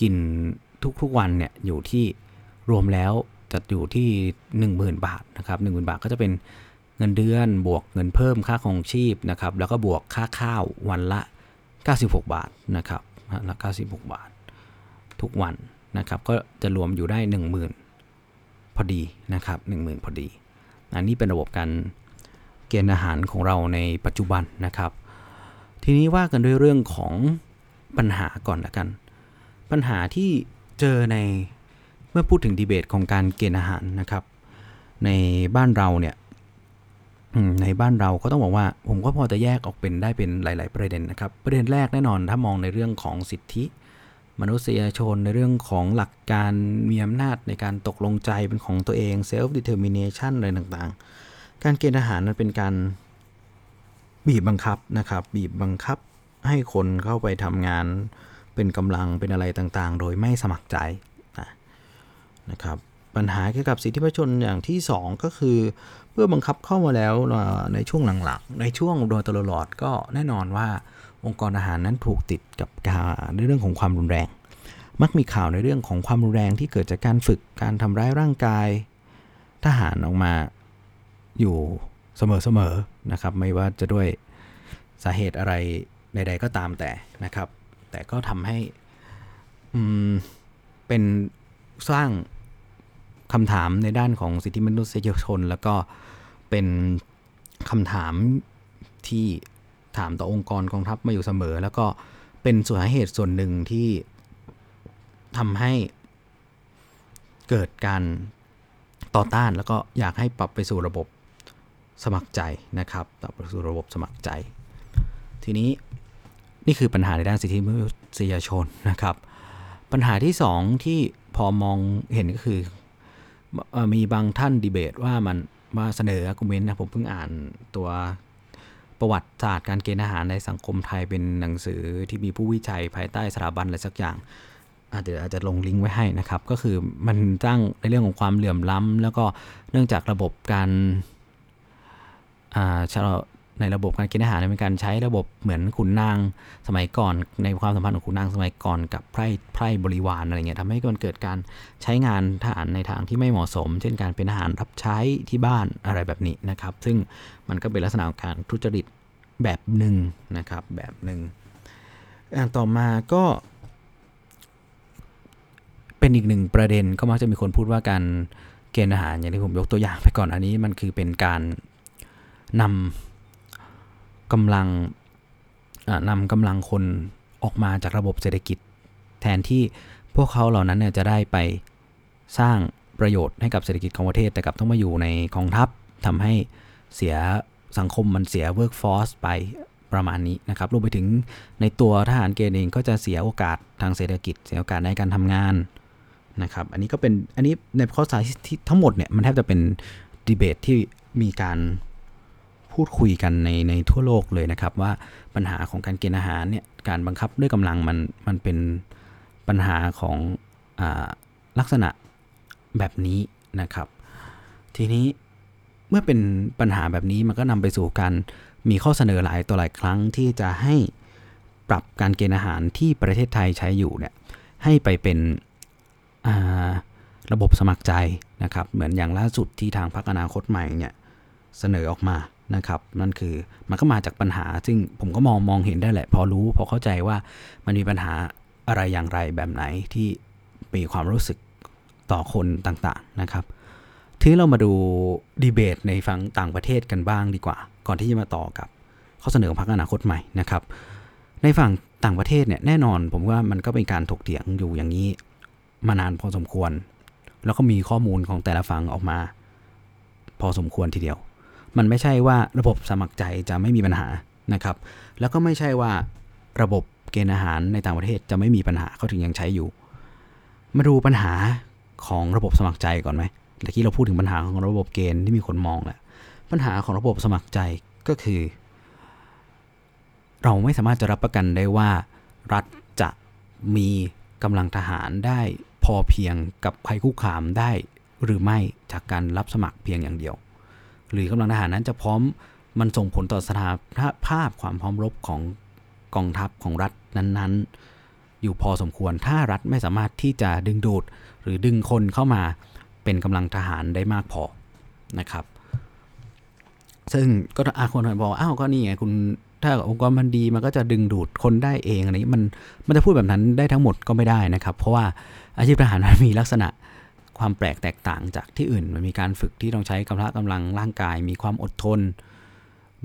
กินทุกๆวันเนี่ยอยู่ที่รวมแล้ว จะอยู่ที่ 10,000 บาทนะครับ10,000บาทก็จะเป็นเงินเดือนบวกเงินเพิ่มค่าของชีพนะครับ แล้วก็บวกค่าข้าววันละ 96 บาทนะครับวันละ96 บาท ทุกวันนะครับ ก็จะรวมอยู่ได้ 10,000 พอดีนะครับ10,000 พอดี อันนี้เป็นระบบการเกณฑ์อาหารของเราในปัจจุบันนะครับ ทีนี้ว่ากันด้วยเรื่องของปัญหาก่อนละกัน ปัญหาที่เจอใน มื่อพูดถึงดีเบตของการเกณฑ์อาหารนะครับ ในบ้านเราเนี่ยในบ้านเราก็ต้องบอกว่า ผมก็พอจะแยกออกเป็นได้เป็นหลาย ๆ ประเด็นนะครับ ประเด็นแรกแน่นอนถ้ามองในเรื่องของสิทธิ มนุษยชนในเรื่องของหลักการมีอำนาจในการตกลงใจเป็นของตัวเอง self determination อะไรต่างๆ การเกณฑ์ทหารมันเป็นการบีบบังคับนะครับ บีบบังคับให้คนเข้าไปทำงานเป็นกำลังเป็นอะไรต่างๆ โดยไม่สมัครใจ นะครับปัญหาเกี่ยวกับสิทธิประชาชนอย่างที่ 2 ก็คือเมื่อบังคับเข้ามาแล้วในช่วงหลังๆ ในช่วงโดยตลอดก็แน่นอนว่าองค์กรอาหารนั้นถูกติดกับการในเรื่องของความรุนแรง มักมีข่าวในเรื่องของความรุนแรงที่เกิดจากการฝึกการทำร้ายร่างกาย ทหารออกมาอยู่เสมอๆนะครับ ไม่ว่าจะด้วยสาเหตุอะไรใดๆก็ตามแต่นะครับ แต่ก็ทำให้เป็นสร้าง คำถามในด้านของสิทธิมนุษยชน แล้วก็เป็นคำถามที่ถามต่อองค์กรกองทัพมาอยู่เสมอ แล้วก็เป็นส่วนสาเหตุส่วนหนึ่งที่ทำให้เกิดการต่อต้านแล้วก็อยากให้ปรับไปสู่ระบบสมัครใจนะครับปรับไปสู่ระบบสมัครใจ ทีนี้นี่คือปัญหาในด้านสิทธิมนุษยชนนะครับ ปัญหาที่ 2 ที่พอมองเห็นก็คือ มีบางท่านดีเบตว่ามันมาเสนอคอมเมนต์นะผมเพิ่งอ่านตัวประวัติศาสตร์การเกณฑ์อาหารในสังคมไทยเป็นหนังสือที่มีผู้วิจัยภายใต้สถาบันอะไรสักอย่างอาจจะอาจจะลงลิงก์ไว้ให้นะครับ ก็คือมันตั้งในเรื่องของความเหลื่อมล้ำแล้วก็เนื่องจากระบบการอ่าชะลอ ในระบบการกินอาหารเป็นการใช้ระบบเหมือนขุนนางสมัยก่อน ในความสัมพันธ์ของขุนนางสมัยก่อนกับไพร่ไพร่บริวารอะไรเงี้ยทำให้มันเกิดการใช้งานทหารในทางที่ไม่เหมาะสม เช่นการเป็นทหารรับใช้ที่บ้านอะไรแบบนี้นะครับ ซึ่งมันก็เป็นลักษณะของการทุจริตแบบหนึ่งนะครับแบบหนึ่งอ่าต่อมาก็เป็นอีกหนึ่งประเด็นก็มักจะมีคนพูดว่าการเกณฑ์อาหารอย่างที่ผมยกตัวอย่างไปก่อนอันนี้มันคือเป็นการนำ กำลังนำกำลังคนออกมาจากระบบเศรษฐกิจ แทนที่พวกเขาเหล่านั้นเนี่ยจะได้ไปสร้างประโยชน์ให้กับเศรษฐกิจของประเทศ แต่กลับต้องมาอยู่ในกองทัพทำให้เสียสังคมมันเสีย workforce ไปประมาณนี้นะครับรวมไปถึงในตัวทหารเกณฑ์เองก็จะเสียโอกาสทางเศรษฐกิจ เสียโอกาสในการทำงานนะครับ อันนี้ก็เป็นอันนี้ในข้อสายที่ทั้งหมดเนี่ยมันแทบจะเป็นดีเบตที่มีการ พูดคุยกันในในทั่วโลกเลยนะครับ ว่าปัญหาของการเกณฑ์อาหารเนี่ยการบังคับด้วยกำลังมันมันเป็นปัญหาของอลักษณะแบบนี้นะครับ ทีนี้เมื่อเป็นปัญหาแบบนี้มันก็นำไปสู่การมีข้อเสนอหลายตัวหลายครั้งที่จะให้ปรับการเกณฑ์อาหารที่ประเทศไทยใช้อยู่เนี่ยให้ไปเป็นระบบสมัครใจนะครับ เหมือนอย่างล่าสุดที่ทางพรรคอนาคตใหม่เนี่ยเสนอออกมา นะครับนั่นคือมันก็มาจากปัญหา ซึ่งผมก็มองมองเห็นได้แหละ พอรู้พอเข้าใจว่ามันมีปัญหาอะไรอย่างไรแบบไหนที่มีความรู้สึกต่อคนต่างๆนะครับ ทีนี้เรามาดูดีเบตในฝั่งต่างประเทศกันบ้างดีกว่า ก่อนที่จะมาต่อกับ ข้อเสนอของพรรคอนาคตใหม่นะครับ ในฝั่งต่างประเทศเนี่ยแน่นอนผมว่ามันก็เป็นการถกเถียงอยู่อย่างนี้มานานพอสมควร แล้วก็มีข้อมูลของแต่ละฝั่งออกมา พอสมควรทีเดียว มันไม่ใช่ว่าระบบสมัครใจจะไม่มีปัญหานะครับ แล้วก็ไม่ใช่ว่าระบบเกณฑ์อาหารในต่างประเทศจะไม่มีปัญหาเขาถึงยังใช้อยู่ มาดูปัญหาของระบบสมัครใจก่อนไหมเมื่อกี้เราพูดถึงปัญหาของระบบเกณฑ์ที่มีคนมองแหละปัญหาของระบบสมัครใจก็คือ เราไม่สามารถจะรับประกันได้ว่า รัฐจะมีกำลังทหารได้พอเพียงกับภัยคุกคามได้หรือไม่จากการรับสมัครเพียงอย่างเดียว หรือกำลังทหารนั้นจะพร้อมมันส่งผลต่อสถาภาพความพร้อมรบของกองทัพของรัฐนั้นๆ อยู่พอสมควรถ้ารัฐไม่สามารถที่จะดึงดูดหรือดึงคนเข้ามาเป็นกำลังทหารได้มากพอนะครับ ซึ่งก็อาคนบอกอ้าวก็นี่ไงคุณถ้าองค์กรมันดีมันก็จะดึงดูดคนได้เองอะไรนี้มันมันจะพูดแบบนั้นได้ทั้งหมดก็ไม่ได้นะครับ เพราะว่าอาชีพทหารมันมีลักษณะ ความแปลกแตกต่างจากที่อื่น มันมีการฝึกที่ต้องใช้กำลังกำลังร่างกาย มีความอดทน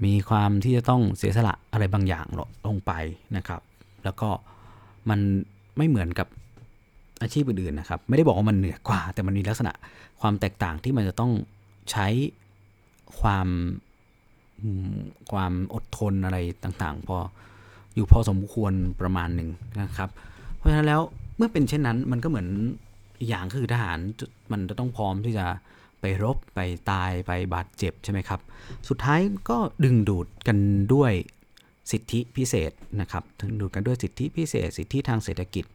มีความที่จะต้องเสียสละอะไรบางอย่างลงไปนะครับ แล้วก็มันไม่เหมือนกับอาชีพอื่นๆนะครับ ไม่ได้บอกว่ามันเหนือกว่า แต่มันมีลักษณะความแตกต่างที่มันจะต้องใช้ความอืมความอดทนอะไรต่างๆ พออยู่พอสมควรประมาณหนึ่งนะครับ เพราะฉะนั้นแล้วเมื่อเป็นเช่นนั้นมันก็เหมือน อีกอย่างคือทหารมันจะต้องพร้อมที่จะไปรบไปตายไปบาดเจ็บใช่ไหมครับ สุดท้ายก็ดึงดูดกันด้วยสิทธิพิเศษนะครับดึงดูดกันด้วยสิทธิพิเศษ สิทธิทางเศรษฐกิจ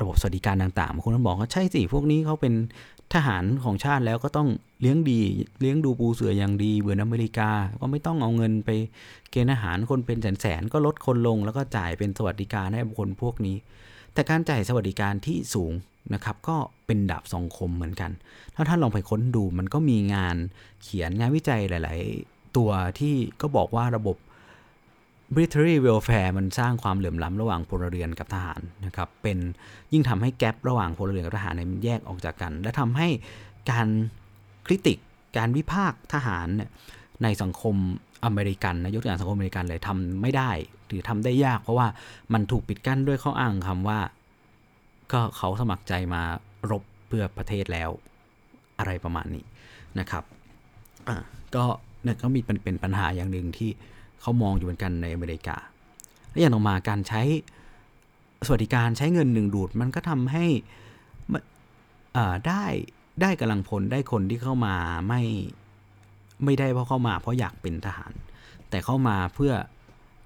ระบบสวัสดิการต่างๆบางคนก็บอกว่าใช่สิพวกนี้เขาเป็นทหารของชาติแล้วก็ต้องเลี้ยงดี เลี้ยงดูปูเสืออย่างดีเหมือนอเมริกา ก็ไม่ต้องเอาเงินไปเกณฑ์อาหารคนเป็นแสนๆก็ลดคนลง แล้วก็จ่ายเป็นสวัสดิการให้บุคคลพวกนี้ แต่การจ่ายสวัสดิการที่สูง นะครับก็เป็นดาบสองคมเหมือนกัน ถ้าท่านลองไปค้นดูมันก็มีงานเขียนงานวิจัยหลาย ๆ ตัวที่ก็บอกว่าระบบ military welfare มันสร้างความเหลื่อมล้ำระหว่างพลเรือนกับทหารนะครับเป็นยิ่งทำให้แกลบระหว่างพลเรือนกับทหารเนี่ยมันแยกออกจากกัน และทำให้การคริติกการวิพากษ์ทหารเนี่ยในสังคมอเมริกันนะยกตัวอย่างสังคมอเมริกันเลยทำไม่ได้หรือทำได้ยาก เพราะว่ามันถูกปิดกั้นด้วยข้ออ้างคำว่า ก็เขาสมัครใจมารบเพื่อประเทศแล้วอะไรประมาณนี้นะครับก็เนี่ยก็มีเป็นปัญหาอย่างหนึ่งที่เขามองอยู่เหมือนกันในอเมริกาและอย่างต่อมาการใช้สวัสดิการใช้เงินหนึ่งดูดมันก็ทำให้ได้ได้กำลังพลได้คนที่เข้ามาไม่ไม่ได้เพราะเข้ามา เพราะอยากเป็นทหาร แต่เข้ามาเพื่อ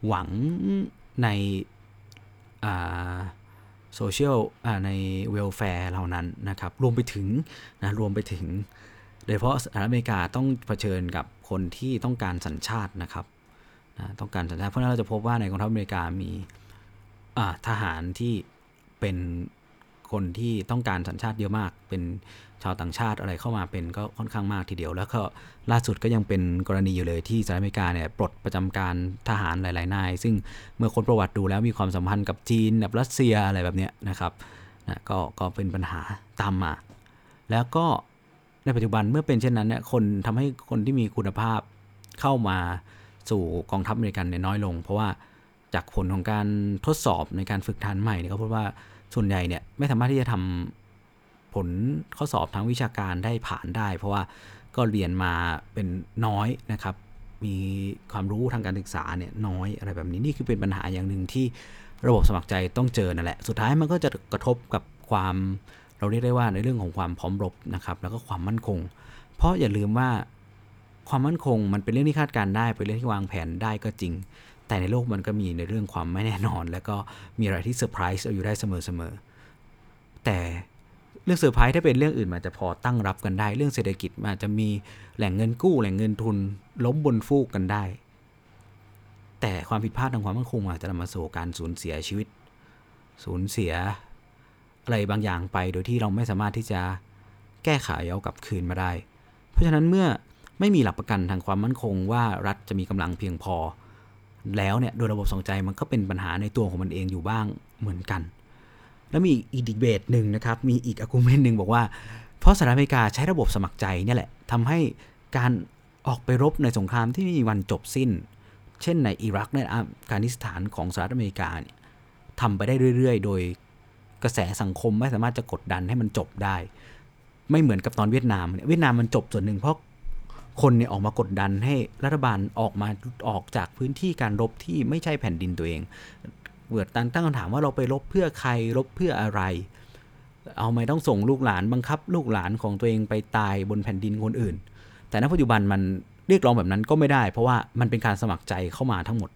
หวังในอ่า โซเชียลในเวลแฟร์เหล่านั้นนะครับ รวมไปถึงนะรวมไปถึง โดยเฉพาะสหรัฐอเมริกาต้องเผชิญกับคนที่ต้องการสัญชาตินะครับนะต้องการสัญชาติเพราะนั้นเราจะพบว่าในกองทัพอเมริกามีทหารที่เป็นคนที่ต้องการสัญชาติเยอะมาก เป็น ชาวต่างชาติอะไรเข้ามาเป็นก็ค่อนข้างมากทีเดียว แล้วก็ล่าสุดก็ยังเป็นกรณีอยู่เลยที่สหรัฐอเมริกาเนี่ยปลดประจำการทหารหลาย ๆ นาย ซึ่งเมื่อคนประวัติดูแล้วมีความสัมพันธ์กับจีนกับรัสเซียอะไรแบบเนี้ยนะครับนะก็ก็เป็นปัญหาตามมา แล้วก็ในปัจจุบันเมื่อเป็นเช่นนั้นเนี่ยคนทำให้คนที่มีคุณภาพเข้ามาสู่กองทัพอเมริกันเนี่ยน้อยลง เพราะว่าจากผลของการทดสอบในการฝึกทานใหม่เนี่ยเขาพบว่าส่วนใหญ่เนี่ยไม่สามารถที่จะทำ ผลข้อสอบทางวิชาการได้ผ่านได้ เพราะว่าก็เรียนมาเป็นน้อยนะครับ มีความรู้ทางการศึกษาเนี่ยน้อยอะไรแบบนี้นี่คือเป็นปัญหาอย่างหนึ่งที่ระบบสมัครใจต้องเจอนั่นแหละ สุดท้ายมันก็จะกระทบกับความเราเรียกได้ว่าในเรื่องของความพร้อมรบนะครับ แล้วก็ความมั่นคง เพราะอย่าลืมว่าความมั่นคงมันเป็นเรื่องที่คาดการได้เป็นเรื่องที่วางแผนได้ก็จริง แต่ในโลกมันก็มีในเรื่องความไม่แน่นอน แล้วก็มีอะไรที่เซอร์ไพรส์อยู่ได้เสมอๆแต่ เรื่องเซอร์ไพรส์ถ้าเป็นเรื่องอื่นมันจะพอตั้งรับกันได้ เรื่องเศรษฐกิจมันจะมีแหล่งเงินกู้ แหล่งเงินทุนล้มบนฟูกกันได้ แต่ความผิดพลาดทางความมั่นคงอาจจะนำมาสู่การสูญเสียชีวิต สูญเสียอะไรบางอย่างไปโดยที่เราไม่สามารถที่จะแก้ไขเอากลับคืนมาได้ เพราะฉะนั้นเมื่อไม่มีหลักประกันทางความมั่นคงว่ารัฐจะมีกำลังเพียงพอ แล้วเนี่ยโดยระบบสองใจมันก็เป็นปัญหาในตัวของมันเองอยู่บ้างเหมือนกัน แล้วมีอีกดีเบตหนึ่งนะครับ มีอีกอากูเมนต์หนึ่งบอกว่า เพราะสหรัฐอเมริกาใช้ระบบสมัครใจเนี่ยแหละทำให้การออกไปรบในสงครามที่ไม่มีวันจบสิ้น เช่นในอิรักในอัฟกานิสถานของสหรัฐอเมริกาเนี่ยทำไปได้เรื่อย ๆ โดยกระแสสังคมไม่สามารถจะกดดันให้มันจบได้ ไม่เหมือนกับตอนเวียดนามเวียดนามมันจบส่วนหนึ่งเพราะคนเนี่ยออกมากดดันให้รัฐบาลออกมาออกจากพื้นที่การรบที่ไม่ใช่แผ่นดินตัวเอง เกิดตั้งตั้งคำถามว่าเราไปรบเพื่อใครรบเพื่ออะไร เอาไม่ต้องส่งลูกหลานบังคับ ลูกหลานของตัวเองไปตายบนแผ่นดินคนอื่น แต่ณปัจจุบันมันเรียกร้องแบบนั้นก็ไม่ได้ เพราะว่ามันเป็นการสมัครใจเข้ามาทั้งหมด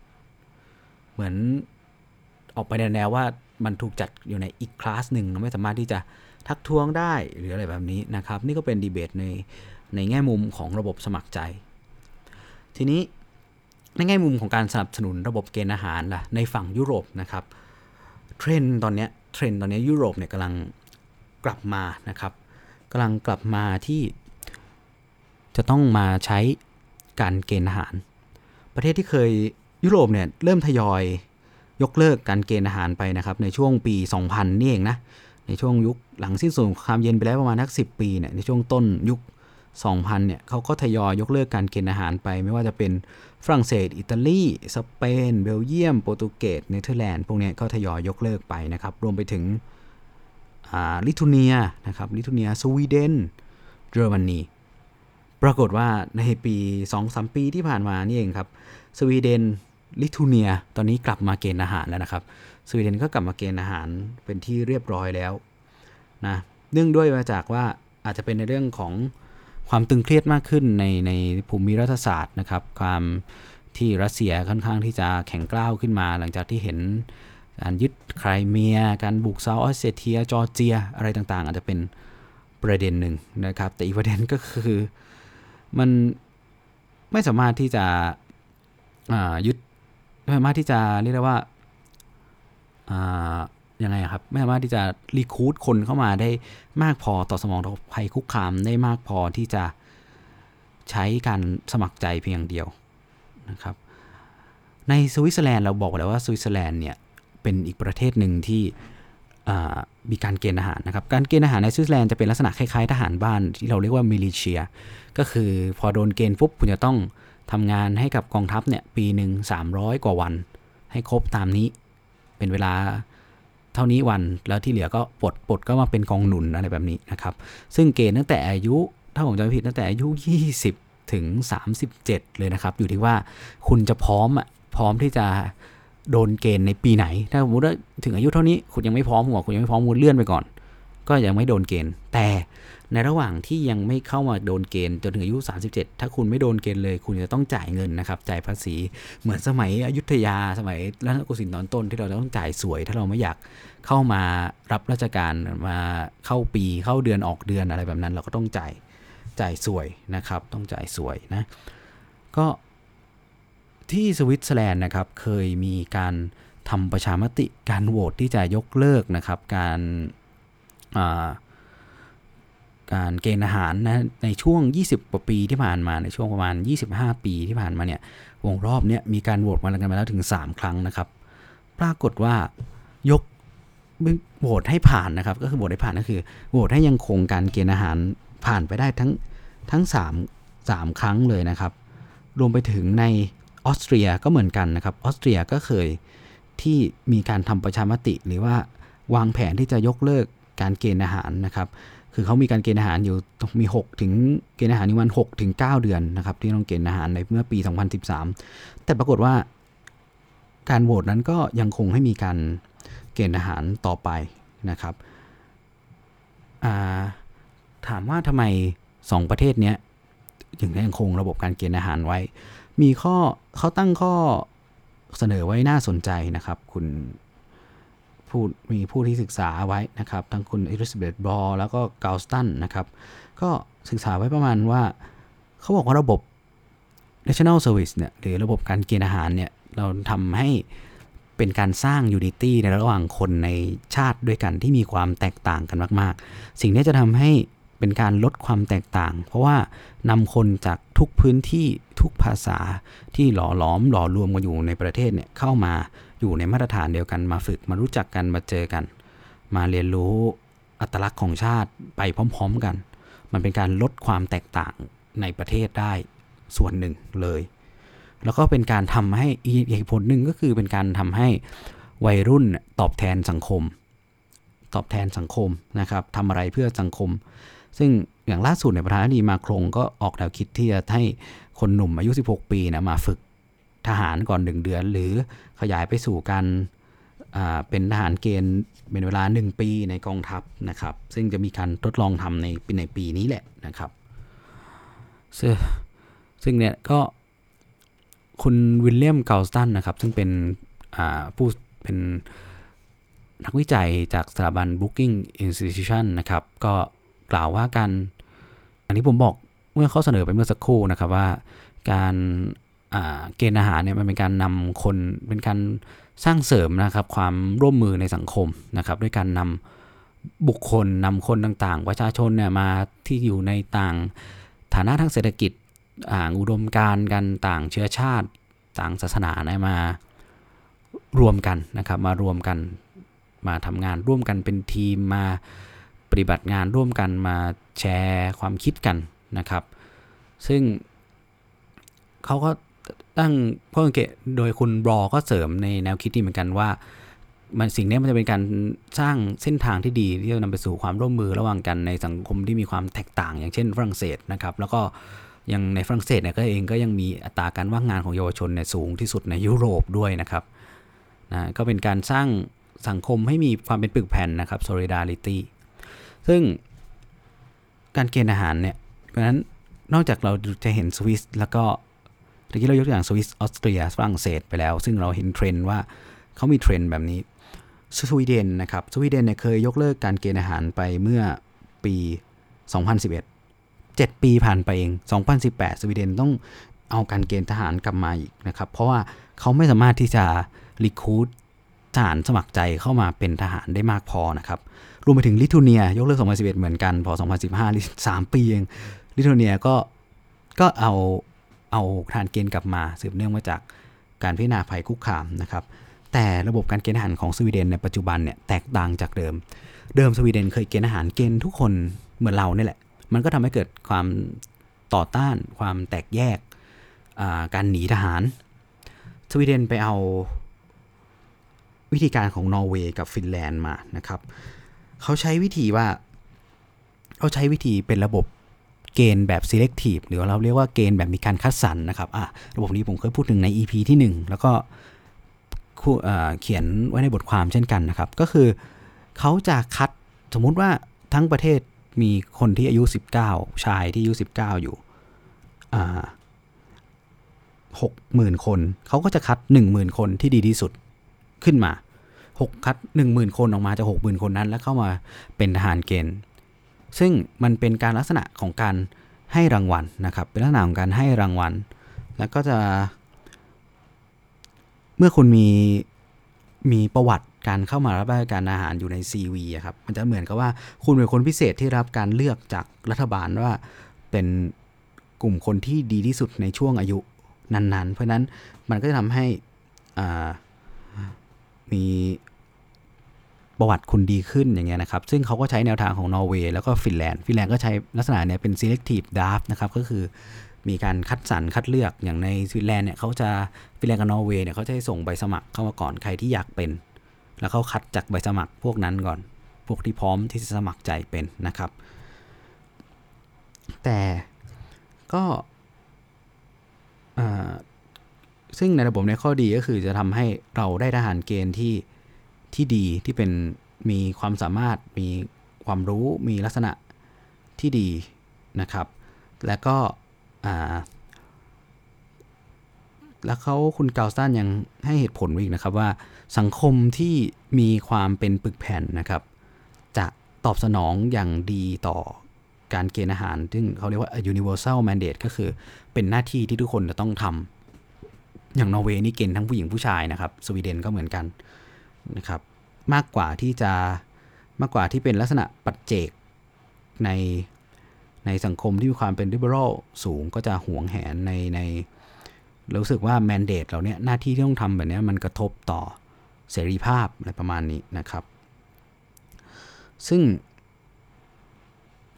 เหมือนออกไปในแนวว่ามันถูกจัดอยู่ในอีกคลาสหนึ่งไม่สามารถที่จะทักท้วงได้หรืออะไรแบบนี้นะครับ นี่ก็เป็นดีเบตในในแง่มุมของระบบสมัครใจ ทีนี้ ในแง่มุมของการสนับสนุนระบบเกณฑ์อาหารล่ะในฝั่งยุโรปนะครับเทรนตอนนี้เทรนตอนนี้ยุโรปเนี่ยกำลังกลับมานะครับกำลังกลับมาที่ จะต้องมาใช้การเกณฑ์อาหาร ประเทศที่เคยยุโรปเนี่ยเริ่มทยอยยกเลิกการเกณฑ์อาหารไปนะครับ ในช่วงปี 2000 นี่เองนะในช่วงยุคหลังสิ้นสงครามเย็นไปแล้วประมาณทักสิปีเนี่ยในช่วงต้นยุค 2000 เนี่ยเขาก็ทยอยยกเลิกการเกณฑ์อาหารไปไม่ว่าจะเป็นฝรั่งเศส อิตาลี สเปน เบลเยียม โปรตุเกส เนเธอร์แลนด์ พวกนี้ก็ทยอยยกเลิกไปนะครับ รวมไปถึงลิทัวเนียนะครับ ลิทัวเนีย สวีเดน เยอรมนี ปรากฏว่าในปี 2-3 ปีที่ผ่านมานี่เองครับ สวีเดน ลิทัวเนีย ตอนนี้กลับมาเกณฑ์อาหารแล้วนะครับ สวีเดนก็กลับมาเกณฑ์อาหารเป็นที่เรียบร้อยแล้วนะ เนื่องด้วยมาจากว่าอาจจะเป็นในเรื่องของ ความตึงเครียดมากขึ้นในในภูมิรัฐศาสตร์นะครับ ความที่รัสเซียค่อนข้างที่จะแข็งกร้าวขึ้นมา หลังจากที่เห็นการยึดไครเมีย การบุกเซาท์ออสเตรเลีย จอร์เจีย อะไรต่างๆ อาจจะเป็นประเด็นหนึ่งนะครับ แต่อีกประเด็นก็คือมันไม่สามารถที่จะยึดไม่สามารถที่จะเรียกได้ว่า ยังไงครับ ไม่สามารถที่จะ recruit คนเข้ามาได้มากพอต่อสนองภัยคุกคามได้มากพอที่จะใช้การสมัครใจเพียงเดียวนะครับ ในสวิตเซอร์แลนด์เราบอกแล้วว่าสวิตเซอร์แลนด์เนี่ยเป็นอีกประเทศหนึ่งที่มีการเกณฑ์อาหารนะครับ การเกณฑ์อาหารในสวิตเซอร์แลนด์จะเป็นลักษณะคล้ายๆทหารบ้านที่เราเรียกว่ามิลิเชีย ก็คือพอโดนเกณฑ์ปุ๊บคุณจะต้องทำงานให้กับกองทัพเนี่ยปีหนึ่ง300 กว่าวัน ให้ครบตามนี้ เป็นเวลา ท่านี้วัน แล้วที่เหลือก็ปลดปลดก็มาเป็นกองหนุนอะไรแบบนี้นะครับ ซึ่งเกณฑ์ตั้งแต่อายุ ถ้าผมจำไม่ผิดตั้งแต่อายุ 20 ถึง 37 เลยนะครับ อยู่ที่ว่าคุณจะพร้อมอะพร้อมที่จะโดนเกณฑ์ในปีไหน ถ้าสมมติว่าถึงอายุเท่านี้คุณยังไม่พร้อมหัวคุณยังไม่พร้อมคุณเลื่อนไปก่อน ก็ยังไม่โดนเกณฑ์ แต่ในระหว่างที่ยังไม่เข้ามาโดนเกณฑ์จนถึงอายุ 37 ถ้าคุณไม่โดนเกณฑ์เลย คุณจะต้องจ่ายเงินนะครับ จ่ายภาษี เหมือนสมัยอยุธยาสมัยรัตนโกสินทร์ตอนต้นที่เราต้องจ่ายสวย ถ้าเราไม่อยากเข้ามารับราชการมาเข้าปีเข้าเดือนออกเดือนอะไรแบบนั้น เราก็ต้องจ่ายจ่ายสวยนะครับ ต้องจ่ายสวยนะ ก็ที่สวิตเซอร์แลนด์นะครับเคยมีการทำประชามติการโหวตที่จะยกเลิกนะครับ การ การเกณฑ์อาหารนะในช่วง 20กว่าปีที่ผ่านมาในช่วงประมาณ 25 ปีที่ผ่านมาเนี่ยวงรอบเนี้ยมีการโหวตมาแล้วกันมาแล้วถึง 3 ครั้งนะครับ ปรากฏว่ายกโหวตให้ผ่านนะครับ ก็คือโหวตให้ผ่านก็คือโหวตให้ยังคงการเกณฑ์อาหารผ่านไปได้ทั้งทั้ง 3 3 ครั้งเลยนะครับ รวมไปถึงในออสเตรียก็เหมือนกันนะครับออสเตรียก็เคยที่มีการทำประชามติหรือว่าวางแผนที่จะยกเลิก การเกณฑ์อาหารนะครับคือเขามีการเกณฑ์อาหารอยู่มี 6 ถึงเกณฑ์อาหารอยู่วัน6ถึง 9 เดือนนะครับที่ต้องเกณฑ์อาหารในเมื่อปี 2013 แต่ปรากฏว่าการโหวตนั้นก็ยังคงให้มีการเกณฑ์อาหารต่อไปนะครับถามว่าทำไม 2 ประเทศนี้ถึงยังคงระบบการเกณฑ์อาหารไว้ มีข้อเขาตั้งข้อเสนอไว้น่าสนใจนะครับ คุณ ผู้มีผู้ที่ศึกษาไว้นะครับ ทั้งคุณอิริสเบตบอแล้วก็กาสตันนะครับ ก็ศึกษาไว้ประมาณว่า เขาบอกว่าระบบ national service เนี่ยหรือระบบการเกณฑ์อาหารเนี่ย เราทำให้เป็นการสร้าง unity ในระหว่างคนในชาติด้วยกันที่มีความแตกต่างกันมาก ๆ สิ่งนี้จะทำให้เป็นการลดความแตกต่าง เพราะว่านำคนจากทุกพื้นที่ทุกภาษาที่หล่อหลอมหล่อรวมกันอยู่ในประเทศเนี่ยเข้ามา อยู่ในมาตรฐานเดียวกันมาฝึกมารู้จักกันมาเจอกัน มาเรียนรู้อัตลักษณ์ของชาติไปพร้อม ๆกัน มันเป็นการลดความแตกต่างในประเทศได้ส่วนหนึ่งเลย แล้วก็เป็นการทำให้อีกผลหนึ่งก็คือเป็นการทำให้วัยรุ่นตอบแทนสังคม ตอบแทนสังคมนะครับทำอะไรเพื่อสังคม ซึ่งอย่างล่าสุดในประธานาธิบดีมาครงก็ออกแนวคิดที่จะให้คนหนุ่มอายุ 16 ปีนะมาฝึก ทหารก่อน1เดือน หรือขยายไปสู่การเป็นทหารเกณฑ์เป็นเวลา 1 ปีในกองทัพนะครับ ซึ่งจะมีการทดลองทำในปีในปีนี้แหละนะครับซึ่งเนี่ยก็คุณวิลเลียมเกลสตันนะครับ ซึ่งเป็นผู้เป็นนักวิจัยจากสถาบัน Booking Institution นะครับ ก็กล่าวว่าการ อันนี้ผมบอกเมื่อเขาเสนอไปเมื่อสักครู่นะครับว่าการ เกณฑ์อาหารเนี่ยมันเป็นการนำคนเป็นการสร้างเสริมนะครับความร่วมมือในสังคมนะครับด้วยการนำบุคคลนำคนต่างๆ ประชาชนเนี่ยมาที่อยู่ในต่างฐานะทางเศรษฐกิจอ่างอุดมการกันต่างเชื้อชาติต่างศาสนาเนี่ยมารวมกันนะครับมารวมกันมาทำงานร่วมกันเป็นทีมมาปฏิบัติงานร่วมกันมาแชร์ความคิดกันนะครับ ซึ่งเขาก็ ตั้งข้อสังเกตโดยคุณบรอก็เสริมในแนวคิดนี้เหมือนกันว่า มันสิ่งนี้มันจะเป็นการสร้างเส้นทางที่ดีที่จะนำไปสู่ความร่วมมือระหว่างกันในสังคมที่มีความแตกต่าง อย่างเช่นฝรั่งเศสนะครับ แล้วก็ยังในฝรั่งเศสเนี่ยก็เองก็ยังมีอัตราการว่างงานของเยาวชนเนี่ยสูงที่สุดในยุโรปด้วยนะครับนะก็เป็นการสร้างสังคมให้มีความเป็นปึกแผ่นนะครับ solidarity ซึ่งการเกณฑ์ทหารเนี่ย เพราะฉะนั้นนอกจากเราจะเห็นสวิสแล้วก็ ตะกี้เรายกตัวอย่างสวิสออสเตรียฝรั่งเศสไปแล้ว ซึ่งเราเห็นเทรนด์ว่าเขามีเทรนด์แบบนี้สวีเดนนะครับสวีเดนเนี่ยเคยยกเลิกการเกณฑ์ทหารไปเมื่อปี 2011 7 ปีผ่านไปเอง 2018 สวีเดนต้องเอาการเกณฑ์ทหารกลับมาอีกนะครับ เพราะว่าเขาไม่สามารถที่จะ recruit ทหารสมัครใจเข้ามาเป็นทหารได้มากพอนะครับ รวมไปถึงลิทัวเนีย ยกเลิก 2011 เหมือนกัน พอ 2015 3 ปีเอง ลิทัวเนียก็ก็เอา เอาทหารเกณฑ์กลับมาสืบเนื่องมาจากการพิจารณาภัยคุกคามนะครับ แต่ระบบการเกณฑ์ทหารของสวีเดนในปัจจุบันเนี่ยแตกต่างจากเดิม เดิมสวีเดนเคยเกณฑ์ทหารเกณฑ์ทุกคนเหมือนเราเนี่ยแหละ มันก็ทำให้เกิดความต่อต้าน ความแตกแยกการหนีทหาร สวีเดนไปเอาวิธีการของนอร์เวย์กับฟินแลนด์มานะครับ เขาใช้วิธีว่า เขาใช้วิธีเป็นระบบ เกณฑ์แบบ selective หรือเราเรียกว่าเกณฑ์แบบมีการคัดสรรนะครับอะระบบนี้ผมเคยพูดถึงใน EP ที่ 1 แล้วก็เขียนไว้ในบทความเช่นกันนะครับ ก็คือเขาจะคัดสมมุติว่าทั้งประเทศมีคนที่อายุ 19 ชายที่อายุ 19 อยู่หกหมื่นคน เขาก็จะคัด 10,000 คนที่ดีที่สุดขึ้นมา 6 คัด 10,000 คนออกมาจาก 60,000 คนนั้น แล้วเข้ามาเป็นทหารเกณฑ์ ซึ่งมันเป็นการลักษณะของการให้รางวัลนะครับ เป็นลักษณะของการให้รางวัล แล้วก็จะ เมื่อคุณมีมีประวัติการเข้ามารับราชการอาหารอยู่ใน CV ครับ มันจะเหมือนกับว่าคุณเป็นคนพิเศษที่รับการเลือกจากรัฐบาลว่าเป็นกลุ่มคนที่ดีที่สุดในช่วงอายุนั้น ๆ เพราะนั้นมันก็จะทำให้มี ประวัติคุณดีขึ้นอย่างเงี้ยนะครับ ซึ่งเขาก็ใช้แนวทางของนอร์เวย์แล้วก็ฟินแลนด์ฟินแลนด์ก็ใช้ลักษณะเนี้ยเป็น selective draft นะครับก็คือมีการคัดสรรคัดเลือกอย่างในฟินแลนด์เนี่ยเขาจะฟินแลนด์กับนอร์เวย์เนี่ยเขาจะให้ส่งใบสมัครเข้ามาก่อนใครที่อยากเป็น แล้วเขาคัดจากใบสมัครพวกนั้นก่อน พวกที่พร้อมที่จะสมัครใจเป็นนะครับ แต่ก็ซึ่งในระบบในข้อดีก็คือจะทำให้เราได้ทหารเกณฑ์ที่ ที่ดีที่เป็นมีความสามารถมีความรู้มีลักษณะที่ดีนะครับ และก็แล้วเขาคุณเกาสตันยังให้เหตุผลอีกนะครับว่าสังคมที่มีความเป็นปึกแผ่นนะครับ จะตอบสนองอย่างดีต่อการเกณฑ์อาหาร ซึ่งเขาเรียกว่า universal mandate ก็คือเป็นหน้าที่ที่ทุกคนจะต้องทำอย่างนอร์เวย์นี่เกณฑ์ทั้งผู้หญิงผู้ชายนะครับ สวีเดนก็เหมือนกัน นะครับมากกว่าที่จะมากกว่าที่เป็นลักษณะปัจเจกในในสังคมที่มีความเป็น liberal สูงก็จะหวงแหนในในรู้สึกว่า mandate เราเนี้ยหน้าที่ที่ต้องทำแบบนี้มันกระทบต่อเสรีภาพอะไรประมาณนี้นะครับ ซึ่ง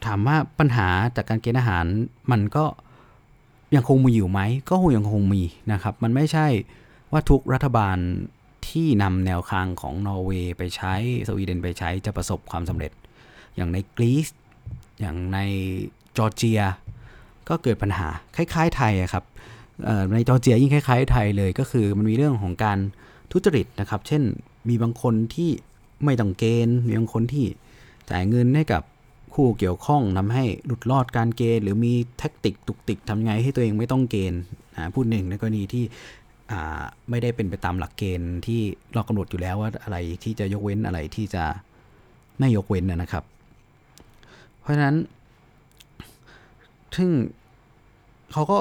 ถามว่าปัญหาจากการเกณฑ์อาหารมันก็ยังคงมีอยู่ไหม ก็คงยังคงมีนะครับ มันไม่ใช่ว่าทุกรัฐบาล ที่นำแนวทางของนอร์เวย์ไปใช้สวีเดนไปใช้จะประสบความสำเร็จ อย่างในกรีซอย่างในจอร์เจีย ก็เกิดปัญหาคล้าย ๆ ไทยครับในจอร์เจียยิ่งคล้ายๆไทยเลยก็คือมันมีเรื่องของการทุจริตนะครับ เช่นมีบางคนที่ไม่ต้องเกณฑ์ มีบางคนที่จ่ายเงินให้กับคู่เกี่ยวข้องทำให้หลุดรอดการเกณฑ์ หรือมีแท็กติกตุกติกทำไงให้ตัวเองไม่ต้องเกณฑ์พูดหนึ่งในกรณีที่ ไม่ได้เป็นไปตามหลักเกณฑ์ที่เรากำหนดอยู่แล้วว่าอะไรที่จะยกเว้นอะไรที่จะไม่ยกเว้นนะครับ เพราะฉะนั้น ซึ่งเขาก็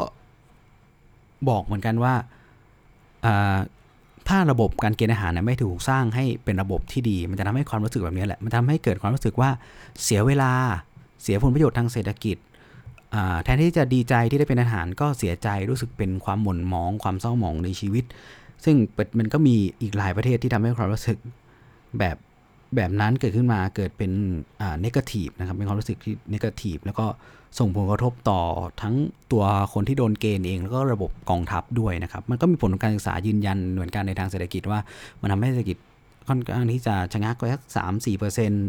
บอกเหมือนกันว่าถ้าระบบการเกณฑ์อาหารไม่ถูกสร้างให้เป็นระบบที่ดี มันจะทำให้ความรู้สึกแบบนี้แหละ มันทำให้เกิดความรู้สึกว่าเสียเวลา เสียผลประโยชน์ทางเศรษฐกิจ แทนที่จะดีใจที่ได้เป็นอาหารก็เสียใจรู้สึกเป็นความหม่นหมองความเศร้าหมองในชีวิต ซึ่งมันก็มีอีกหลายประเทศที่ทำให้ความรู้สึกแบบแบบนั้นเกิดขึ้นมาเกิดเป็นอ่าเนกาทีฟนะครับเป็นความรู้สึกที่เนกาทีฟแล้วก็ส่งผลกระทบต่อทั้งตัวคนที่โดนเกณฑ์เอง แล้วก็ระบบกองทัพด้วยนะครับ มันก็มีผลการศึกษายืนยันเหมือนกันในทางเศรษฐกิจว่า มันทำให้เศรษฐกิจค่อนข้างที่จะชะงักไปสักสามสี่เปอร์เซ็นต์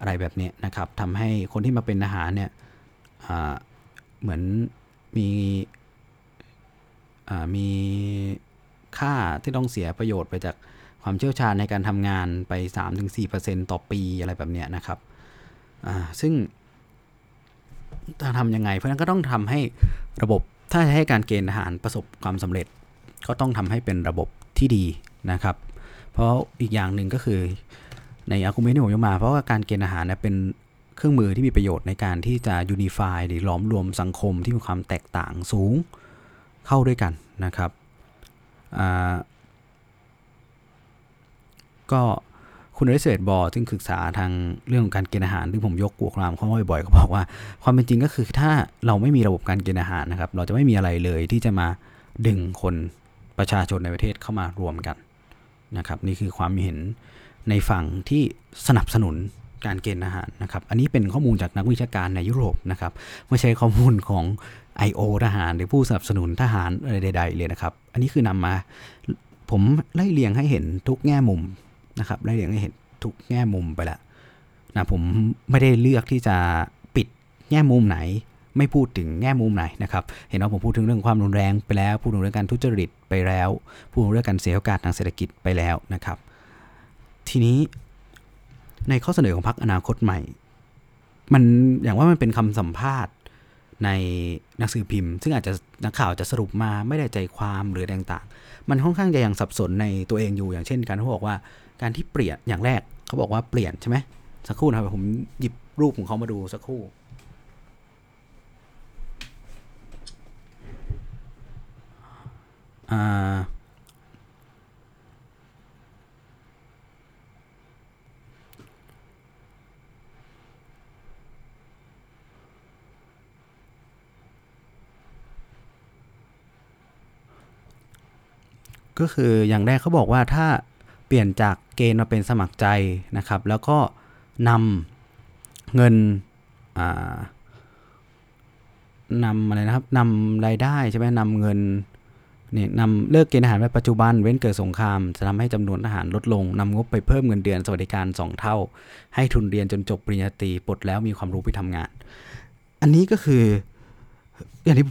อะไรแบบนี้นะครับทำให้คนที่มาเป็นอาหารเนี่ย เหมือนมีมีค่าที่ต้องเสียประโยชน์ไปจากความเชี่ยวชาญในการทำงานไป 3-4%ต่อปีอะไรแบบเนี้ยนะครับ ซึ่งจะทำยังไง เพราะนั้นก็ต้องทำให้ระบบถ้าจะให้การเกณฑ์ทหารประสบความสำเร็จ ก็ต้องทำให้เป็นระบบที่ดีนะครับ เพราะอีกอย่างหนึ่งก็คือในอาร์กุเมนที่ผมยกมา เพราะว่าการเกณฑ์อาหารเป็น เครื่องมือที่มีประโยชน์ในการที่จะยูนิฟายหรือหลอมรวมสังคมที่มีความแตกต่างสูงเข้าด้วยกันนะครับก็คุณริเซตบอร์ซึ่งศึกษาทางเรื่องของการเกณฑ์อาหารที่ผมยกกวกรามเขาบ่อยๆก็บอกว่า ความเป็นจริงก็คือถ้าเราไม่มีระบบการเกณฑ์อาหารนะครับ เราจะไม่มีอะไรเลยที่จะมาดึงคนประชาชนในประเทศเข้ามารวมกันนะครับ นี่คือความเห็นในฝั่งที่สนับสนุน การเกณฑ์อาหารนะครับ อันนี้เป็นข้อมูลจากนักวิชาการในยุโรปนะครับไม่ใช่ข้อมูลของ I.O. ทหารหรือผู้สนับสนุนทหารอะไรใด ๆ เลยนะครับ อันนี้คือนำมาผมไล่เรียงให้เห็นทุกแง่มุมนะครับไล่เรียงให้เห็นทุกแง่มุมไปล้วนะผมไม่ได้เลือกที่จะปิดแง่มุมไหน ไม่พูดถึงแง่มุมไหนนะครับ เห็นว่าผมพูดถึงเรื่องความรุนแรงไปแล้ว พูดถึงเรื่องการทุจริตไปแล้ว พูดถึงเรื่องการเสียโอกาสทางเศรษฐกิจไปแล้วนะครับ ทีนี้ ในข้อเสนอของพรรคอนาคตใหม่ มันอย่างว่ามันเป็นคำสัมภาษณ์ในหนังสือพิมพ์ ซึ่งอาจจะนักข่าวจะสรุปมาไม่ได้ใจความหรือต่างๆ มันค่อนข้างจะยังสับสนในตัวเองอยู่อย่างเช่น การเขาบอกว่าการที่เปลี่ยนอย่างแรกเขาบอกว่าเปลี่ยนใช่ไหมสักครู่นะครับผมหยิบรูปของเขามาดูสักครู่ อ่า ก็คืออย่างแรกเขาบอกว่าถ้าเปลี่ยนจากเกณฑ์มาเป็นสมัครใจนะครับ แล้วก็นำเงินนำอะไรนะครับนำรายได้ใช่ไหมนำเงินเนี่ยนำเลิกเกณฑ์ทหารในปัจจุบันเว้นเกิดสงคราม จะทำให้จำนวนทหารลดลงนำงบไปเพิ่มเงินเดือนสวัสดิการ 2 เท่า ให้ทุนเรียนจนจบปริญญาตรีปลดแล้วมีความรู้ไปทำงาน อันนี้ก็คืออย่างที่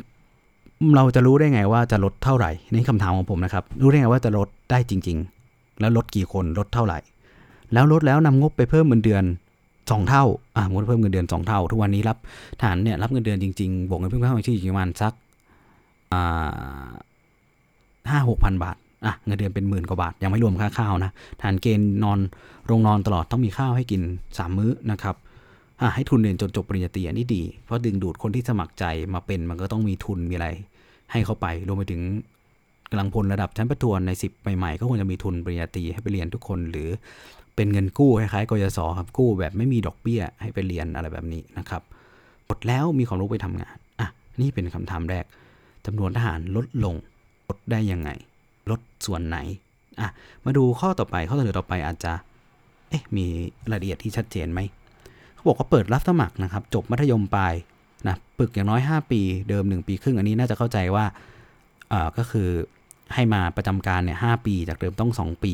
เราจะรู้ได้ไงว่าจะลดเท่าไหร่นี่คำถามของผมนะครับ รู้ได้ไงว่าจะลดได้จริง ๆ แล้วลดกี่คนลดเท่าไหร่ แล้วลดแล้วนำงบไปเพิ่มเงินเดือนสองเท่าอ่างบเพิ่มเงินเดือนสองเท่า ทุกวันนี้รับฐานเนี่ยรับเงินเดือนจริงๆบวกเงินเพิ่มค่าของชีพประมาณสักอ่าห้าหกพันบาทอะเงินเดือนเป็นหมื่นกว่าบาท ยังไม่รวมค่าข้าวนะฐานเกณฑ์นอนโรงนอนตลอดต้องมีข้าวให้กินสามมื้อนะครับ ให้ทุนเรียนจนจบปริญญาตรีอันนี้ดี เพราะดึงดูดคนที่สมัครใจมาเป็นมันก็ต้องมีทุนมีอะไร ให้เขาไปรวมไปถึงกำลังพลระดับชั้นประทวนใน 10 ใหม่ๆ ก็ควรจะมีทุนปริญญาตรีให้ไปเรียนทุกคน หรือเป็นเงินกู้คล้ายๆกยศครับกู้แบบไม่มีดอกเบี้ยให้ไปเรียนอะไรแบบนี้นะครับหมดแล้วมีความรู้ไปทำงานอะนี่เป็นคำถามแรกจำนวนทหารลดลงลดได้ยังไง ลดส่วนไหนอะมาดูข้อต่อไปข้อเสนอต่อไปอาจจะเอ๊ะมีรายละเอียดที่ชัดเจนไหม เขาบอกว่าเปิดรับสมัครนะครับ จบมัธยมปลายนะปึกอย่างน้อย 5 ปี เดิม 1 ปีครึ่ง อันนี้น่าจะเข้าใจว่าอ่าก็คือให้มาประจำการเนี่ยหปี จากเดิมต้อง 2 ปี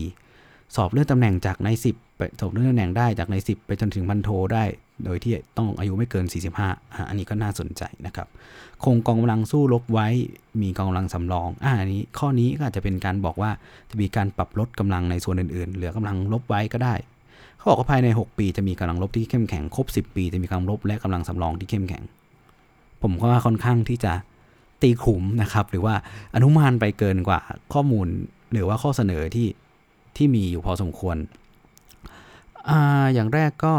สอบเลื่อนตำแหน่งจากใน 10 ไปสอบเลื่อนตำแหน่งได้จากใน 10 ไปจนถึงพันโทได้ โดยที่ต้องอายุไม่เกิน 45 อันนี้ก็น่าสนใจนะครับ คงกองกำลังสู้รบไว้ มีกองกำลังสำรอง อ่าอันนี้ข้อนี้ก็อาจจะเป็นการบอกว่าจะมีการปรับลดกำลังในส่วนอื่นๆ เหลือกำลังลบไว้ก็ได้ เขาบอกว่าภายใน 6 ปีจะมีกำลังลบที่เข้มแข็งครบ 10 ปีจะมีกำลังลบและกำลังสำรองที่เข้มแข็ง ผมก็ว่าค่อนข้างที่จะตีขุมนะครับ หรือว่าอนุมานไปเกินกว่าข้อมูลหรือว่าข้อเสนอที่ที่มีอยู่พอสมควรออย่างแรกก็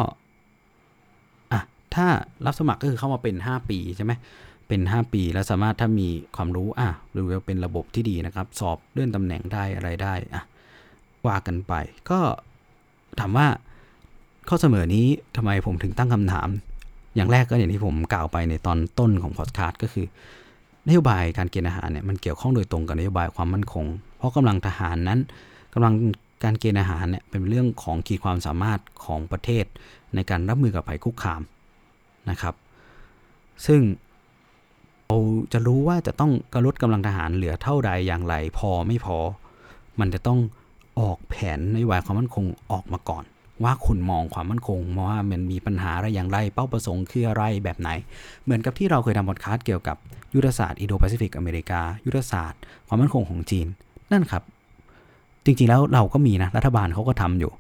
อะถ้ารับสมัครก็คือเข้ามาเป็น 5 ปีใช่ไหมเป็น 5 ปีแล้วสามารถถ้ามีความรู้อะหรือว่าเป็นระบบที่ดีนะครับ สอบเลื่อนตำแหน่งได้อะไรได้อะว่ากันไป ก็ถามว่า ข้อเสนอนี้ทำไมผมถึงตั้งคำถาม อย่างแรกก็อย่างที่ผมกล่าวไปในตอนต้นของพอดคาสต์ก็คือนโยบายการเกณฑ์อาหารเนี่ยมันเกี่ยวข้องโดยตรงกับนโยบายความมั่นคง เพราะกำลังทหารนั้นกำลังการเกณฑ์อาหารเนี่ยเป็นเรื่องของขีดความสามารถของประเทศ ในการรับมือกับภัยคุกคามนะครับ ซึ่งเราจะรู้ว่าจะต้องกระลดกำลังทหารเหลือเท่าใดอย่างไร พอไม่พอ มันจะต้องออกแผนนโยบายความมั่นคงออกมาก่อน ว่าคุณมองความมั่นคงมองว่ามันมีปัญหาอะไรอย่างไรเป้าประสงค์คืออะไรแบบไหน เหมือนกับที่เราเคยทำบทคาสเกี่ยวกับยุทธศาสตร์อินโดแปซิฟิกอเมริกา ยุทธศาสตร์ ความมั่นคงของจีน นั่นครับ จริงๆแล้วเราก็มีนะรัฐบาลเขาก็ทำอยู่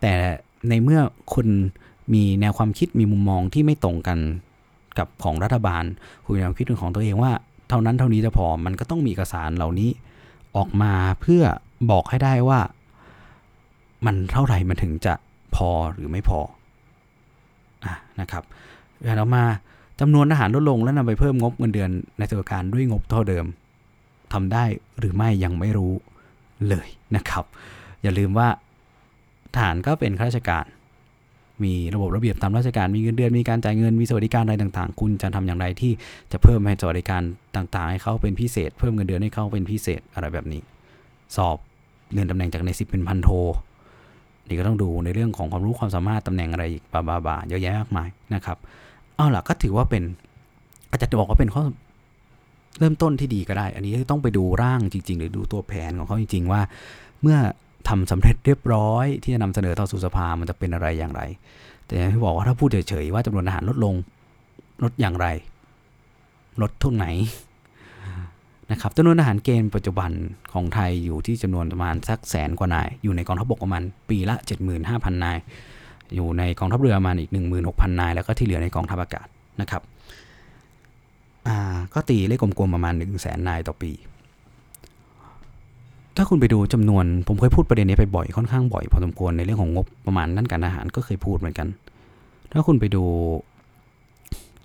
แต่ในเมื่อคุณมีแนวความคิดมีมุมมองที่ไม่ตรงกันกับของรัฐบาลคุณแนวคิดของตัวเองว่า เท่านั้นเท่านี้จะพอมันก็ต้องมีเอกสารเหล่านี้ออกมาเพื่อบอกให้ได้ว่า มันเท่าไหร่มันถึงจะ พอหรือไม่พออะนะครับแล้วมาจำนวนทหารลดลงแล้วนำไปเพิ่มงบเงินเดือนในส่วนการด้วยงบเท่าเดิมทำได้หรือไม่ยังไม่รู้เลยนะครับ อย่าลืมว่าทหารก็เป็นข้าราชการ มีระบบระเบียบตามราชการมีเงินเดือนมีการจ่ายเงินมีสวัสดิการอะไรต่างๆ คุณจะทำอย่างไรที่จะเพิ่มให้สวัสดิการต่างๆ ให้เขาเป็นพิเศษ เพิ่มเงินเดือนให้เขาเป็นพิเศษอะไรแบบนี้ สอบเลื่อนตำแหน่งจากในสิบเป็นพันโท นี่ก็ต้องดูในเรื่องของความรู้ความสามารถตำแหน่งอะไรอีกบาบาบาเยอะแยะมากมายนะครับเอาล่ะก็ถือว่าเป็นอาจจะบอกว่าเป็นข้อเริ่มต้นที่ดีก็ได้ อันนี้ต้องไปดูร่างจริง ๆ หรือดูตัวแผนของเขาจริง ๆ ว่า เมื่อทำสำเร็จเรียบร้อยที่จะนำเสนอต่อสู่สภามันจะเป็นอะไรอย่างไร แต่อย่างที่บอกว่าถ้าพูดเฉยๆว่าจำนวนอาหารลดลงลดอย่างไร
ลดทุนไหน นะครับจำนวนทหารเกณฑ์ปัจจุบันของไทยอยู่ที่จำนวนประมาณสักแสนกว่านาย อยู่ในกองทัพบกประมาณปีละ 75,000 นาย อยู่ในกองทัพเรือประมาณอีก 16,000 นาย แล้วก็ที่เหลือในกองทัพอากาศนะครับก็ตีเลขกลมๆประมาณ 1 0 0 0 0แสนนายต่อปี ถ้าคุณไปดูจำนวนผมเคยพูดประเด็นนี้ไปบ่อยค่อนข้างบ่อยพอสมควรในเรื่องของงบประมาณด้านการทหารก็เคยพูดเหมือนกัน ถ้าคุณไปดู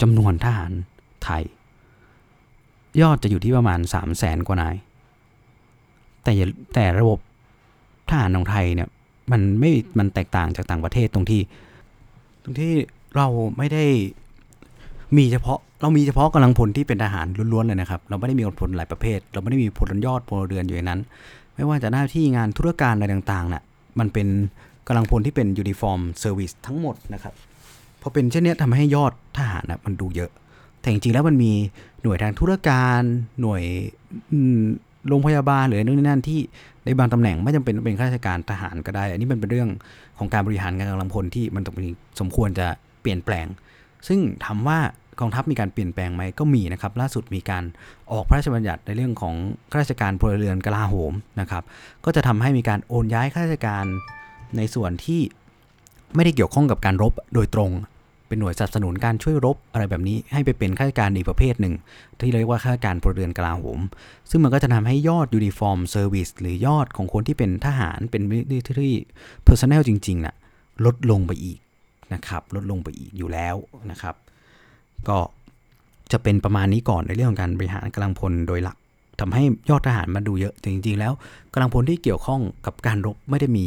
จำนวนทหารไทย ยอดจะอยู่ที่ประมาณ 3 0 0แสนกว่านาย แต่แต่ระบบทหารของไทยเนี่ยมันไม่มันแตกต่างจากต่างประเทศตรงที่ ตรงที่เราไม่ได้มีเฉพาะเรามีเฉพาะกำลังพลที่เป็นทหารล้วนๆเลยนะครับ เราไม่ได้มีกำลังพลหลายประเภท เราไม่ได้มีพลยอดพลเรือนอยู่ในนั้น ไม่ว่าจะหน้าที่งานธุรการอะไรต่างๆน่ะมันเป็นกำลังพลที่เป็น uniform service ทั้งหมดนะครับพอเป็นเช่นนี้ทำให้ยอดทหารนะมันดูเยอะ แต่จริงๆแล้วมันมี หน่วยทางธุรการ หน่วยโรงพยาบาลหรือนู่นนี่นั่นที่ในบางตำแหน่งไม่จำเป็นเป็นข้าราชการทหารก็ได้ อันนี้มันเป็นเรื่องของการบริหารงานกำลังพลที่มันต้องสมควรจะเปลี่ยนแปลง ซึ่งถามว่ากองทัพมีการเปลี่ยนแปลงไหมก็มีนะครับ ล่าสุดมีการออกพระราชบัญญัติในเรื่องของข้าราชการพลเรือนกลาโหมนะครับ ก็จะทำให้มีการโอนย้ายข้าราชการในส่วนที่ไม่ได้เกี่ยวข้องกับการรบโดยตรง เป็นหน่วยสนับสนุนการช่วยรบอะไรแบบนี้ให้ไปเป็นข้าราชการอีกประเภทหนึ่ง ที่เรียกว่าข้าราชการพลเรือนกลาโหม ซึ่งมันก็จะทำให้ยอด uniform service หรือยอดของคนที่เป็นทหารเป็น military personnel จริงๆนะ่ะลดลงไปอีกนะครับลดลงไปอีกอยู่แล้วนะครับ ก็จะเป็นประมาณนี้ก่อนในเรื่องของการบริหารกำลังพลโดยหลักทำให้ยอดทหารมาดูเยอะแต่จริง ๆ แล้วกำลังพลที่เกี่ยวข้องกับการรบไม่ได้มี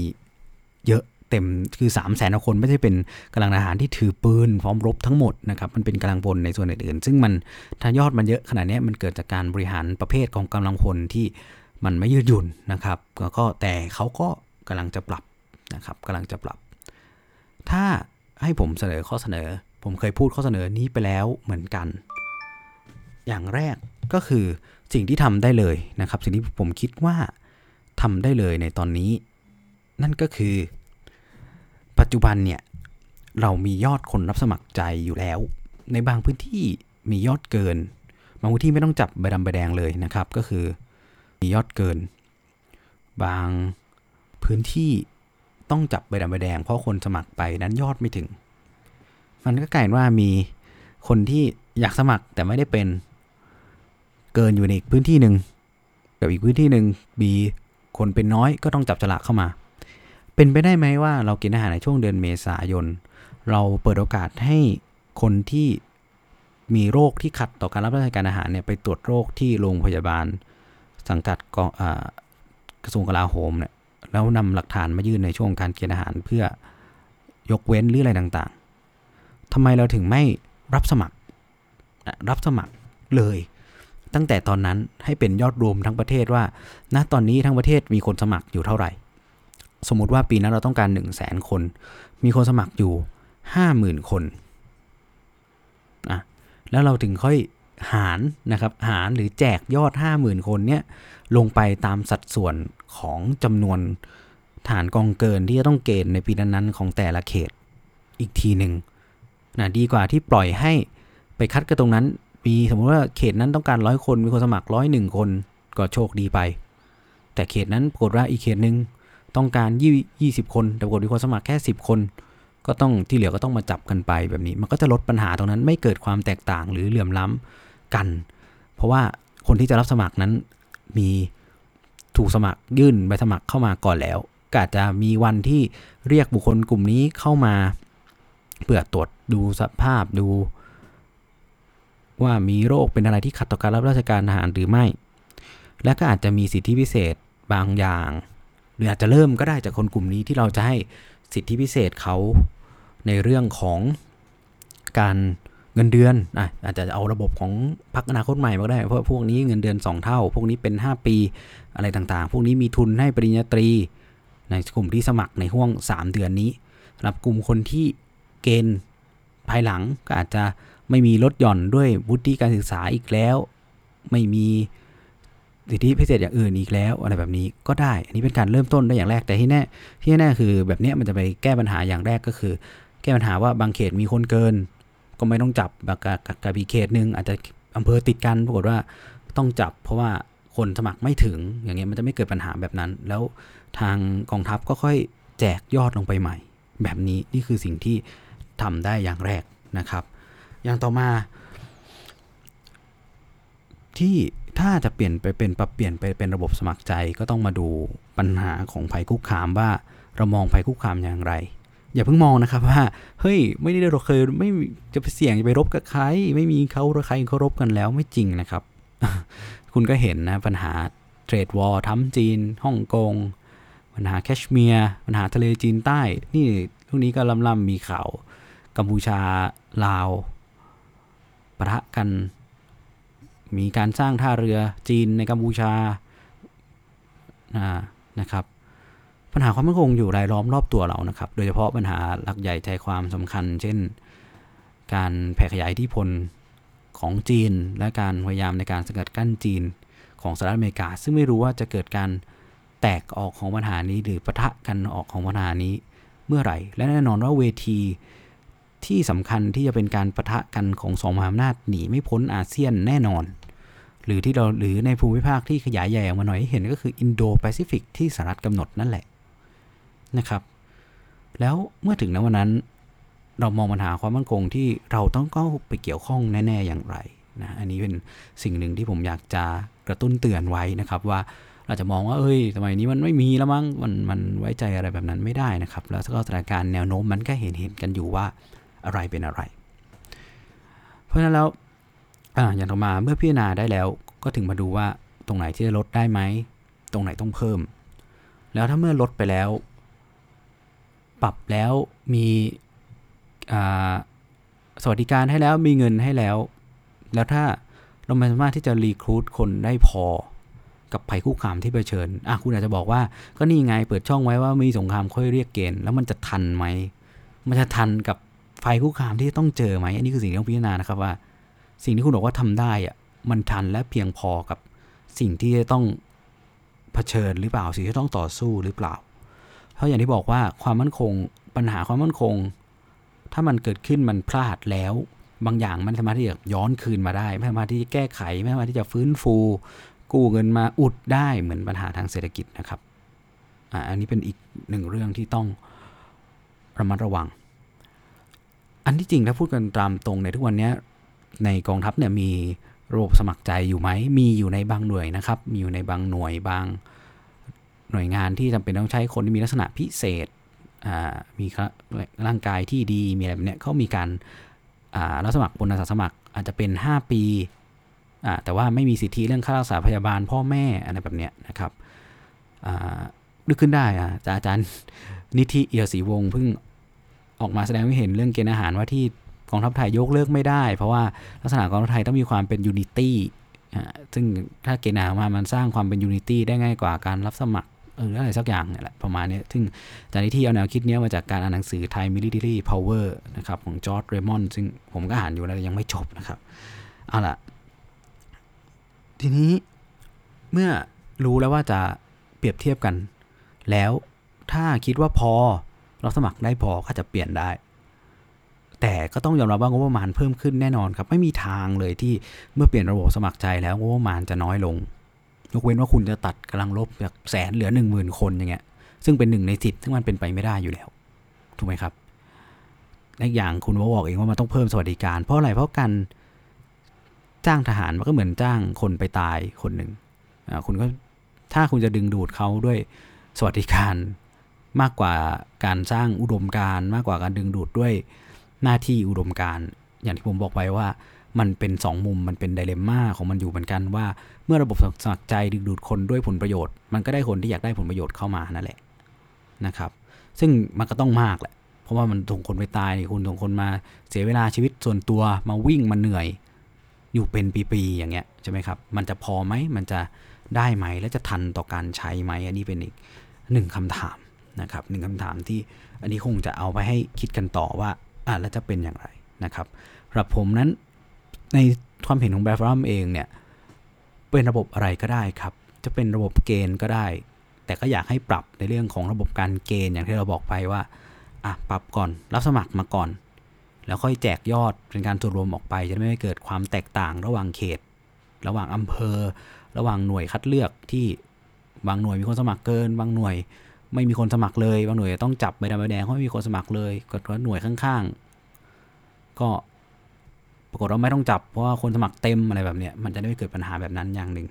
เยอะ เต็มคือ3 0 0แสนคนไม่ใช่เป็นกำลังทหารที่ถือปืนพร้อมรบทั้งหมดนะครับมันเป็นกำลังพลในส่วนอื่นๆ ซึ่งมันถ้ายอดมันเยอะขนาดนี้มันเกิดจากการบริหารประเภทของกำลังพลที่มันไม่ยืดหยุ่นนะครับแล้วก็แต่เขาก็กำลังจะปรับนะครับกำลังจะปรับ ถ้าให้ผมเสนอข้อเสนอ ผมเคยพูดข้อเสนอนี้ไปแล้วเหมือนกัน อย่างแรกก็คือสิ่งที่ทำได้เลยนะครับ สิ่งที่ผมคิดว่าทำได้เลยในตอนนี้ นั่นก็คือ ปัจจุบันเนี่ยเรามียอดคนรับสมัครใจอยู่แล้ว ในบางพื้นที่มียอดเกิน บางพื้นที่ไม่ต้องจับใบดำใบแดงเลยนะครับ ก็คือมียอดเกิน บางพื้นที่ต้องจับใบดำใบแดง เพราะคนสมัครไปนั้นยอดไม่ถึง มันก็กลายว่ามีคนที่อยากสมัครแต่ไม่ได้เป็นเกินอยู่ในอีกพื้นที่หนึ่งกับอีกพื้นที่หนึ่งมีคนเป็นน้อยก็ต้องจับฉลากเข้ามา เป็นไปได้ไหมว่าเรากินอาหารในช่วงเดือนเมษายน เราเปิดโอกาสให้คนที่มีโรคที่ขัดต่อการรับราชการอาหารเนี่ยไปตรวจโรคที่โรงพยาบาล สังกัดกกระทรวงกลาโหมเนี่ยแล้วนำหลักฐานมายื่นในช่วงการเกณฑ์อาหารเพื่อยกเว้นหรืออะไรต่างๆทำไมเราถึงไม่รับสมัคร รับสมัครเลย ตั้งแต่ตอนนั้นให้เป็นยอดรวมทั้งประเทศว่าณตอนนี้ทั้งประเทศมีคนสมัครอยู่เท่าไหร่ สมมุติว่าปีนั้นเราต้องการ 1 0 0 0 0แสนคน มีคนสมัครอยู่ 50,000 คนนะแล้วเราถึงค่อยหารนะครับหารหรือแจกยอด 50,000 คนเนี่ยลงไปตามสัดส่วนของจำนวนฐานกองเกินที่จะต้องเกณฑ์ในปีนั้นๆของแต่ละเขตอีกทีหนึ่งนะดีกว่าที่ปล่อยให้ไปคัดกันตรงนั้นมีสมมติว่าเขตนั้นต้องการร้อยคนมีคนสมัครร้อยหนึ่งคนก็โชคดีไป แต่เขตนั้นปรากฏว่าอีกเขตหนึ่ง ต้องการยี่สิบคน แต่ปรากฏมีคนสมัครแค่สิบคน ก็ต้องที่เหลือก็ต้องมาจับกันไปแบบนี้ มันก็จะลดปัญหาตรงนั้นไม่เกิดความแตกต่างหรือเหลื่อมล้ำกัน เพราะว่าคนที่จะรับสมัครนั้นมีถูกสมัครยื่นใบสมัครเข้ามาก่อนแล้วก็อาจจะมีวันที่เรียกบุคคลกลุ่มนี้เข้ามาเพื่อตรวจดูสภาพดู ว่ามีโรคเป็นอะไรที่ขัดต่อการรับราชการทหารหรือไม่ และก็อาจจะมีสิทธิพิเศษบางอย่าง หรืออาจจะเริ่มก็ได้จากคนกลุ่มนี้ที่เราจะให้สิทธิพิเศษเขาในเรื่องของการเงินเดือนอะอาจจะเอาระบบของพักอนาคตใหม่มาได้ เพราะพวกนี้เงินเดือน 2 เท่า พวกนี้เป็น 5 ปีอะไรต่างๆ พวกนี้มีทุนให้ปริญญาตรี ในกลุ่มที่สมัครในห่วง 3 เดือนนี้สำหรับกลุ่มคนที่เกณฑ์ภายหลังก็อาจจะไม่มีลดหย่อนด้วยวุฒิการศึกษาอีกแล้ว ไม่มี สิทธิพิเศษอย่างอื่นอีกแล้วอะไรแบบนี้ก็ได้ อันนี้เป็นการเริ่มต้นได้อย่างแรกแต่ที่แน่ที่แน่คือแบบนี้มันจะไปแก้ปัญหาอย่างแรกก็คือ แก้ปัญหาว่าบางเขตมีคนเกิน ก็ไม่ต้องจับแบบกับอีกเขตหนึ่งอาจจะอำเภอติดกันปรากฏว่าต้องจับ เพราะว่าคนสมัครไม่ถึงอย่างเงี้ยมันจะไม่เกิดปัญหาแบบนั้น แล้วทางกองทัพก็ค่อยแจกยอดลงไปใหม่ แบบนี้นี่คือสิ่งที่ทำได้อย่างแรกนะครับ อย่างต่อมาที่ ถ้าจะเปลี่ยนไปเป็นปรับเปลี่ยนไปเป็นระบบสมัครใจ ก็ต้องมาดูปัญหาของภัยคุกคามว่าเรามองภัยคุกคามอย่างไร อย่าเพิ่งมองนะครับว่าเฮ้ยไม่ได้เราเคยไม่จะไปเสี่ยงจะไปรบกับใคร ไม่มีเขาหรือใครเขารบกันแล้วไม่จริงนะครับ คุณก็เห็นนะปัญหาเทรดวอร์ทั้มจีนฮ่องกงปัญหาแคชเมียร์ปัญหาทะเลจีนใต้ นี่ทุกนี้ก็ล่ำๆมีข่าวกัมพูชาลาวปะทะกัน มีการสร้างท่าเรือจีนในกัมพูชานะนะครับ ปัญหาความมั่นคงอยู่รายล้อมรอบตัวเรานะครับ โดยเฉพาะปัญหาหลักใหญ่ใจความสำคัญ เช่น การแผ่ขยายอิทธิพลของจีน และการพยายามในการสกัดกั้นจีนของสหรัฐอเมริกา ซึ่งไม่รู้ว่าจะเกิดการแตกออกของปัญหานี้ หรือปะทะกันออกของปัญหานี้เมื่อไหร่ และแน่นอนว่าเวทีที่สำคัญที่จะเป็นการปะทะกันของสองมหาอำนาจหนีไม่พ้นอาเซียนแน่นอน หรือที่เราหรือในภูมิภาคที่ขยายใหญ่ออกมาหน่อยให้เห็นก็คืออินโดแปซิฟิกที่สหรัฐกำหนดนั่นแหละนะครับ แล้วเมื่อถึงณวันนั้น เรามองปัญหาความมั่นคงที่เราต้องเข้าไปเกี่ยวข้องแน่ๆอย่างไรนะอันนี้เป็นสิ่งหนึ่งที่ผมอยากจะกระตุ้นเตือนไว้นะครับว่าเราจะมองว่าเอ้ยสมัยนี้มันไม่มีแล้วมั้งมันมันไว้ใจอะไรแบบนั้นไม่ได้นะครับ แล้วก็สถานการณ์แนวโน้มมันก็เห็นเห็นกันอยู่ว่าอะไรเป็นอะไร เพราะฉะนั้นแล้ว อ่าย่างต่อมาเมื่อพิจารณาได้แล้วก็ถึงมาดูว่าตรงไหนที่จะลดได้ไหม ตรงไหนต้องเพิ่ม แล้วถ้าเมื่อลดไปแล้ว ปรับแล้วมีอ่าสวัสดิการให้แล้วมีเงินให้แล้ว แล้วถ้าเราไม่สามารถที่จะรีครูดคนได้พอ กับภัยคุกคามที่เผชิญอะคุณอาจจะบอกว่า ก็นี่ไงเปิดช่องไว้ว่ามีสงครามค่อยเรียกเกณฑ์แล้วมันจะทันไหมมันจะทันกับภัยคุกคามที่ต้องเจอไหมอันนี้คือสิ่งที่ต้องพิจารณานะครับว่า สิ่งที่คุณบอกว่าทำได้อะมันทันและเพียงพอกับสิ่งที่จะต้องเผชิญหรือเปล่าสิ่งที่ต้องต่อสู้หรือเปล่า เพราะอย่างที่บอกว่าความมั่นคงปัญหาความมั่นคง ถ้ามันเกิดขึ้นมันพลาดแล้ว บางอย่างมันสามารถที่จะย้อนคืนมาได้ ไม่สามารถที่จะแก้ไข ไม่สามารถที่จะฟื้นฟู กู้เงินมาอุดได้เหมือนปัญหาทางเศรษฐกิจนะครับอ่าอันนี้เป็นอีกหนึ่งเรื่องที่ต้องระมัดระวัง อันที่จริงถ้าพูดกันตามตรงในทุกวันนี้ ในกองทัพเนี่ยมีระบบสมัครใจอยู่ไหม มีอยู่ในบางหน่วยนะครับ มีอยู่ในบางหน่วยบางหน่วยงานที่จำเป็นต้องใช้คนที่มีลักษณะพิเศษ มีร่างกายที่ดี มีอะไรแบบเนี้ยเขามีการรับสมัครบนอาสาสมัครอาจจะเป็น 5 ปี แต่ว่าไม่มีสิทธิเรื่องค่ารักษาพยาบาลพ่อแม่อะไรแบบเนี้ยนะครับอ่านึกขึ้นได้อะอาจารย์นิธิเอียศรีวงศ์เพิ่งออกมาแสดงให้เห็นเรื่องเกณฑ์อาหารว่าที่ กองทัพไทยยกเลิกไม่ได้ เพราะว่าลักษณะกองทัพไทยต้องมีความเป็นยูนิตี้ซึ่งถ้าเกณฑ์อาหารมามันสร้างความเป็นยูนิตี้ได้ง่ายกว่าการรับสมัครเอออะไรสักอย่างนี่แหละประมาณนี้ซึ่งจารย์นิธิเอาแนวคิดนี้มาจากการอ่านหนังสือไทย Military Power นะครับของจอร์ดเรมอนซึ่งผมก็อ่านอยู่แล้วยังไม่จบนะครับเอาล่ะ ทีนี้เมื่อรู้แล้วว่าจะเปรียบเทียบกัน แล้วถ้าคิดว่าพอเราสมัครได้พอก็จะเปลี่ยนได้ แต่ก็ต้องยอมรับว่างบประมาณเพิ่มขึ้นแน่นอนครับ ไม่มีทางเลยที่เมื่อเปลี่ยนระบบสมัครใจแล้วงบประมาณจะน้อยลง ยกเว้นว่าคุณจะตัดกำลังลบจากแสนเหลือหนึ่งหมื่นคนอย่างเงี้ย ซึ่งเป็นหนึ่งในสิทธิ์ซึ่งมันเป็นไปไม่ได้อยู่แล้ว ถูกไหมครับอีกอย่างคุณว่าบอกเองว่ามันต้องเพิ่มสวัสดิการ เพราะอะไรเพราะการจ้างทหารมันก็เหมือนจ้างคนไปตายคนหนึ่งอ่าคุณก็ถ้าคุณจะดึงดูดเขาด้วยสวัสดิการมากกว่าการสร้างอุดมการมากกว่าการดึงดูดด้วย หน้าที่อุดมการอย่างที่ผมบอกไปว่ามันเป็นสองมุมมันเป็นไดเลมม่าของมันอยู่เหมือนกันว่า เมื่อระบบสมัครใจดึงดูดคนด้วยผลประโยชน์ มันก็ได้คนที่อยากได้ผลประโยชน์เข้ามานั่นแหละนะครับ ซึ่งมันก็ต้องมากแหละ เพราะว่ามันส่งคนไปตายนี่คุณส่งคนมาเสียเวลาชีวิตส่วนตัวมาวิ่งมาเหนื่อย อยู่เป็นปีๆอย่างเงี้ยใช่ไหมครับ มันจะพอไหมมันจะได้ไหมและจะทันต่อการใช้ไหมอันนี้เป็นอีกหนึ่งคำถามนะครับหนึ่งคำถามที่อันนี้คงจะเอาไปให้คิดกันต่อว่า อะแล้วจะเป็นอย่างไรนะครับสำหรับผมนั้นในความเห็นของแบรฟรัมเองเนี่ยเป็นระบบอะไรก็ได้ครับ จะเป็นระบบเกณฑ์ก็ได้ แต่ก็อยากให้ปรับในเรื่องของระบบการเกณฑ์อย่างที่เราบอกไปว่าอะปรับก่อนรับสมัครมาก่อน แล้วค่อยแจกยอดเป็นการส่วนรวมออกไป จะได้ไม่เกิดความแตกต่างระหว่างเขต ระหว่างอำเภอ ระหว่างหน่วยคัดเลือกที่บางหน่วยมีคนสมัครเกิน บางหน่วย ไม่มีคนสมัครเลย บางหน่วยต้องจับใบดำใบแดงเพราะไม่มีคนสมัครเลยก็ว่าหน่วยข้างๆ ก็ปรากฏว่าไม่ต้องจับเพราะว่าคนสมัครเต็มอะไรแบบเนี้ยมันจะได้ไม่เกิดปัญหาแบบนั้นอย่างหนึ่ง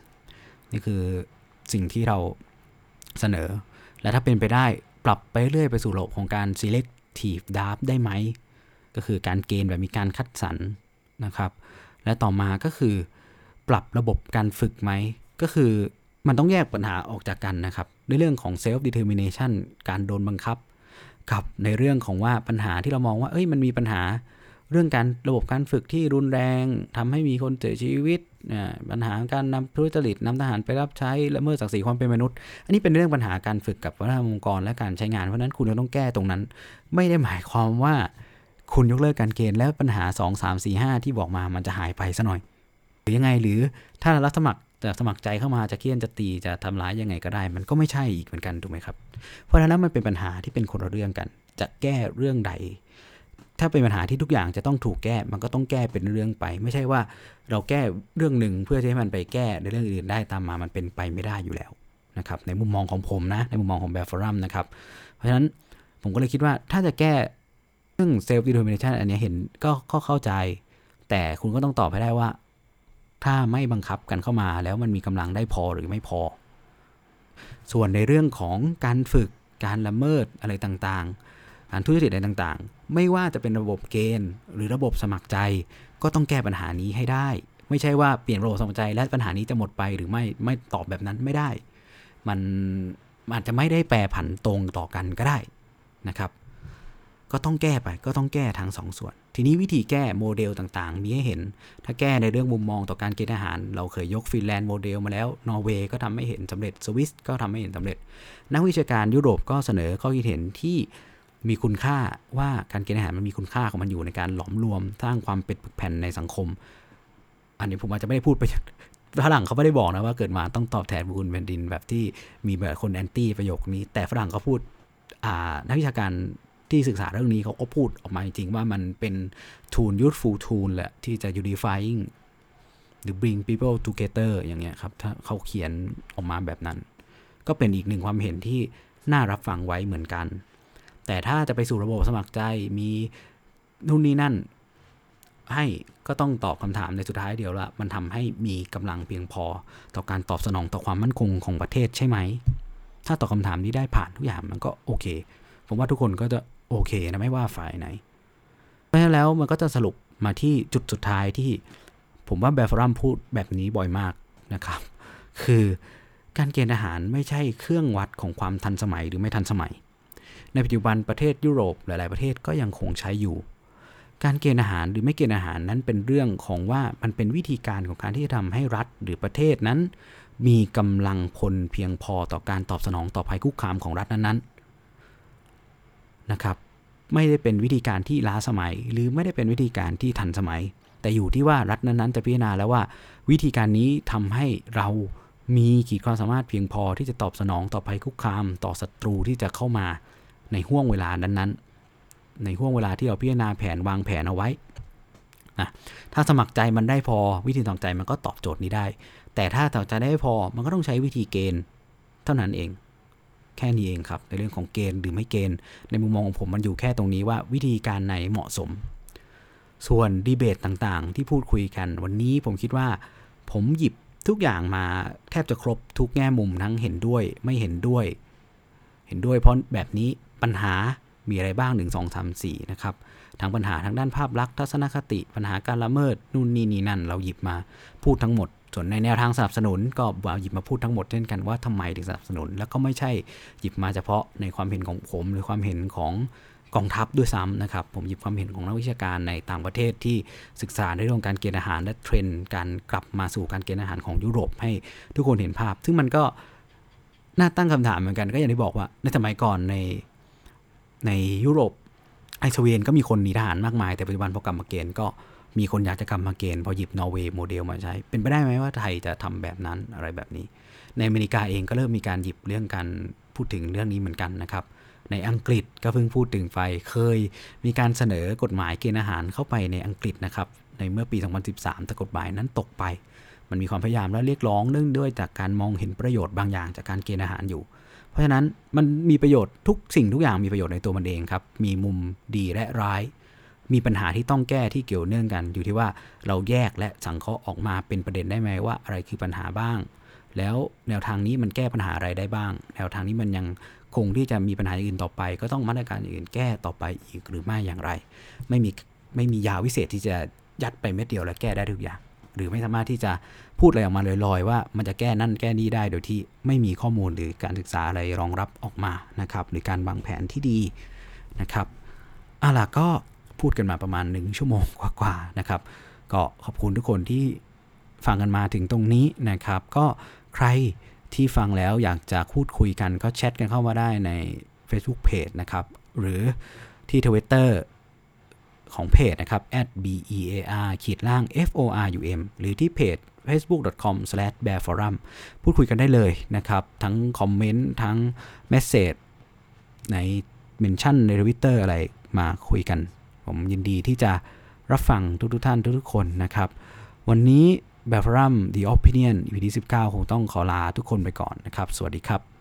นี่คือสิ่งที่เราเสนอ และถ้าเป็นไปได้ปรับไปเรื่อยไปสู่ระบบของการ selective draft ได้ไหม ก็คือการเกณฑ์แบบมีการคัดสรรนะครับ และต่อมาก็คือ ปรับระบบการฝึกไหม ก็คือ มันต้องแยกปัญหาออกจากกันนะครับ ในเรื่องของ self determination การโดนบังคับ กับในเรื่องของว่าปัญหาที่เรามองว่า เอ้ย มันมีปัญหาเรื่องการระบบการฝึกที่รุนแรงทำให้มีคนเสียชีวิต ปัญหาการนำทุจริตนำทหารไปรับใช้และเมื่อศักดิ์ศรีความเป็นมนุษย์ อันนี้เป็นเรื่องปัญหาการฝึกกับวัฒนธรรมองค์กรและการใช้งาน เพราะนั้นคุณจะต้องแก้ตรงนั้น ไม่ได้หมายความว่าคุณยกเลิกการเกณฑ์แล้วปัญหา 2 3 4 5 ที่บอกมามันจะหายไปซะหน่อย หรือยังไงหรือถ้ารับสมัคร จะสมัครใจเข้ามาจะเคี่ยนจะตีจะทำร้ายยังไงก็ได้ มันก็ไม่ใช่อีกเหมือนกันถูกไหมครับ เพราะฉะนั้นมันเป็นปัญหาที่เป็นคนละเรื่องกัน จะแก้เรื่องใด ถ้าเป็นปัญหาที่ทุกอย่างจะต้องถูกแก้ มันก็ต้องแก้เป็นเรื่องไป ไม่ใช่ว่าเราแก้เรื่องหนึ่งเพื่อให้มันไปแก้ในเรื่องอื่นได้ตามมา มันเป็นไปไม่ได้อยู่แล้วนะครับ ในมุมมองของผมนะ ในมุมมองของแบฟอรัมนะครับ เพราะฉะนั้นผมก็เลยคิดว่าถ้าจะแก้เรื่องเซลฟ์ดี e ท r มิเนชันอันนี้เห็นก็เข้าใจ แต่คุณก็ต้องตอบให้ได้ว่า ถ้าไม่บังคับกันเข้ามาแล้วมันมีกำลังได้พอหรือไม่พอ ส่วนในเรื่องของการฝึกการละเมิดอะไรต่างๆการทุจริตอะไรต่างๆ ไม่ว่าจะเป็นระบบเกณฑ์ หรือระบบสมัครใจ ก็ต้องแก้ปัญหานี้ให้ได้ ไม่ใช่ว่าเปลี่ยนระบบสมัครใจและปัญหานี้จะหมดไปหรือไม่ไม่ตอบแบบนั้นไม่ได้ มันอาจจะไม่ได้แปรผันตรงต่อกันก็ได้นะครับ ก็ต้องแก้ไปก็ต้องแก้ทั้งสองส่วน ทีนี้วิธีแก้โมเดลต่างๆ มีให้เห็น ถ้าแก้ในเรื่องมุมมองต่อการเกณฑ์ทหาร เราเคยยกฟินแลนด์โมเดลมาแล้ว นอร์เวย์ก็ทำให้เห็นสำเร็จ สวิสก็ทำให้เห็นสำเร็จ นักวิชาการยุโรปก็เสนอข้อคิดเห็นที่มีคุณค่าว่าการเกณฑ์ทหารมันมีคุณค่าของมันอยู่ในการหลอมรวม สร้างความเป็นปึกแผ่นในสังคม อันนี้ผมอาจจะไม่ได้พูดไปฝรั่งเขาไม่ได้บอกนะว่าเกิดมาต้องตอบแทนบุญแผ่นดินแบบที่มีแบบคนแอนตี้ประโยคนี้ แต่ฝรั่งเขาพูดนักวิชาการ ที่ศึกษาเรื่องนี้เขาก็พูดออกมาจริงว่ามันเป็น tool useful tool แหละที่จะ unifying หรือ bring people together อย่างเงี้ยครับ ถ้าเขาเขียนออกมาแบบนั้น ก็เป็นอีกหนึ่งความเห็นที่น่ารับฟังไว้เหมือนกัน แต่ถ้าจะไปสู่ระบบสมัครใจมีนู่นนี่นั่น ให้ก็ต้องตอบคำถามในสุดท้ายเดียวละมันทำให้มีกำลังเพียงพอ ต่อการตอบสนองต่อความมั่นคงของประเทศใช่ไหมถ้าตอบคาถามนี้ได้ผ่านทุกอย่างมันก็โอเค ผมว่าทุกคนก็จะ โอเคนะไม่ว่าฝ่ายไหน เพราะฉะนั้นแล้วมันก็จะสรุปมาที่จุดสุดท้ายที่ผมว่าแบฟรัมพูดแบบนี้บ่อยมากนะครับ คือการเกณฑ์อาหารไม่ใช่เครื่องวัดของความทันสมัยหรือไม่ทันสมัย ในปัจจุบันประเทศยุโรปหลาย ๆ ประเทศก็ยังคงใช้อยู่ การเกณฑ์อาหารหรือไม่เกณฑ์อาหารนั้นเป็นเรื่องของว่ามันเป็นวิธีการของการที่จะทำให้รัฐหรือประเทศนั้น มีกำลังพลเพียงพอต่อการตอบสนองต่อภัยคุกคามของรัฐนั้น ๆ นะครับ ไม่ได้เป็นวิธีการที่ล้าสมัย หรือไม่ได้เป็นวิธีการที่ทันสมัย แต่อยู่ที่ว่ารัฐนั้นๆจะพิจารณาแล้วว่า วิธีการนี้ทำให้เรามีขีดความสามารถเพียงพอที่จะตอบสนองต่อภัยคุกคาม ต่อศัตรูที่จะเข้ามาในห่วงเวลานั้นๆ ในห่วงเวลาที่เราพิจารณาแผนวางแผนเอาไว้นะถ้าสมัครใจมันได้พอวิธีสมัครใจมันก็ตอบโจทย์นี้ได้ แต่ถ้าสมัครใจได้พอมันก็ต้องใช้วิธีเกณฑ์เท่านั้นเอง แค่นี้เองครับ ในเรื่องของเกณฑ์หรือไม่เกณฑ์ ในมุมมองของผมมันอยู่แค่ตรงนี้ว่าวิธีการไหนเหมาะสม ส่วนดีเบตต่างๆ ที่พูดคุยกัน วันนี้ผมคิดว่า ผมหยิบทุกอย่างมาแทบจะครบทุกแง่มุมทั้งเห็นด้วยไม่เห็นด้วย เห็นด้วยเพราะแบบนี้ปัญหามีอะไรบ้าง 1 2 3 4นะครับทั้งปัญหาทางด้านภาพลักษณ์ทัศนคติ ปัญหาการละเมิดนู่นนี่นี่นั่น เราหยิบมาพูดทั้งหมด ส่วนในแนวทางสนับสนุนก็เอาหยิบมาพูดทั้งหมดเช่นกันว่าทำไมถึงสนับสนุน แล้วก็ไม่ใช่หยิบมาเฉพาะในความเห็นของผม หรือความเห็นของกองทัพด้วยซ้ำนะครับ ผมหยิบความเห็นของนักวิชาการในต่างประเทศที่ศึกษาในเรื่องการเกณฑ์ทหารและเทรนด์การกลับมาสู่การเกณฑ์ทหารของยุโรปให้ทุกคนเห็นภาพ ซึ่งมันก็น่าตั้งคำถามเหมือนกันก็อย่างที่บอกว่าในสมัยก่อนในในยุโรปไอ้สวีเดนก็มีคนหนีทหารมากมายแต่ปัจจุบันพอกลับมาเกณฑ์ก็ มีคนอยากจะกลับมาเกณฑ์พอหยิบนอร์เวย์โมเดลมาใช้ เป็นไปได้ไหมว่าไทยจะทำแบบนั้นอะไรแบบนี้ ในอเมริกาเองก็เริ่มมีการหยิบเรื่องการพูดถึงเรื่องนี้เหมือนกันนะครับในอังกฤษก็เพิ่งพูดถึงไป เคยมีการเสนอกฎหมายเกณฑ์อาหารเข้าไปในอังกฤษนะครับ ในเมื่อปี 2013 แต่กฎหมายนั้นตกไป มันมีความพยายามและเรียกร้องเนื่องด้วยจากการมองเห็นประโยชน์บางอย่างจากการเกณฑ์อาหารอยู่ เพราะฉะนั้นมันมีประโยชน์ทุกสิ่งทุกอย่างมีประโยชน์ในตัวมันเองครับ มีมุมดีและร้าย มีปัญหาที่ต้องแก้ที่เกี่ยวเนื่องกัน อยู่ที่ว่าเราแยกและสังเคราะห์ออกมาเป็นประเด็นได้ไหมว่า อะไรคือปัญหาบ้าง แล้วแนวทางนี้มันแก้ปัญหาอะไรได้บ้าง แนวทางนี้มันยังคงที่จะมีปัญหาอื่นต่อไป ก็ต้องมาตรการอื่นแก้ต่อไปอีกหรือไม่อย่างไร ไม่มีไม่มียาวิเศษที่จะยัดไปเม็ดเดียวแล้วแก้ได้ทุกอย่าง หรือไม่สามารถที่จะพูดอะไรออกมาลอยๆ ว่ามันจะแก้นั่นแก้นี่ได้โดยที่ไม่มีข้อมูลหรือการศึกษาอะไรรองรับออกมานะครับ หรือการวางแผนที่ดีนะครับเอาล่ะก็ พูดกันมาประมาณ 1 ชั่วโมงกว่าๆนะครับ ก็ขอบคุณทุกคนที่ฟังกันมาถึงตรงนี้นะครับ ก็ใครที่ฟังแล้วอยากจะพูดคุยกันก็แชทกันเข้ามาได้ใน Facebook Page นะครับ หรือที่ Twitter ของเพจนะครับ @bear ขีดล่าง forum หรือที่เพจ facebook.com/bearforum พูดคุยกันได้เลยนะครับ ทั้งคอมเมนต์ทั้ง message ใน mention ในทวิตเตอร์อะไรมาคุยกัน ผมยินดีที่จะรับฟังทุกๆท่านทุกๆคนนะครับ วันนี้แบบรัม The Opinion EP ที่19 คงต้องขอลาทุกคนไปก่อนนะครับ สวัสดีครับ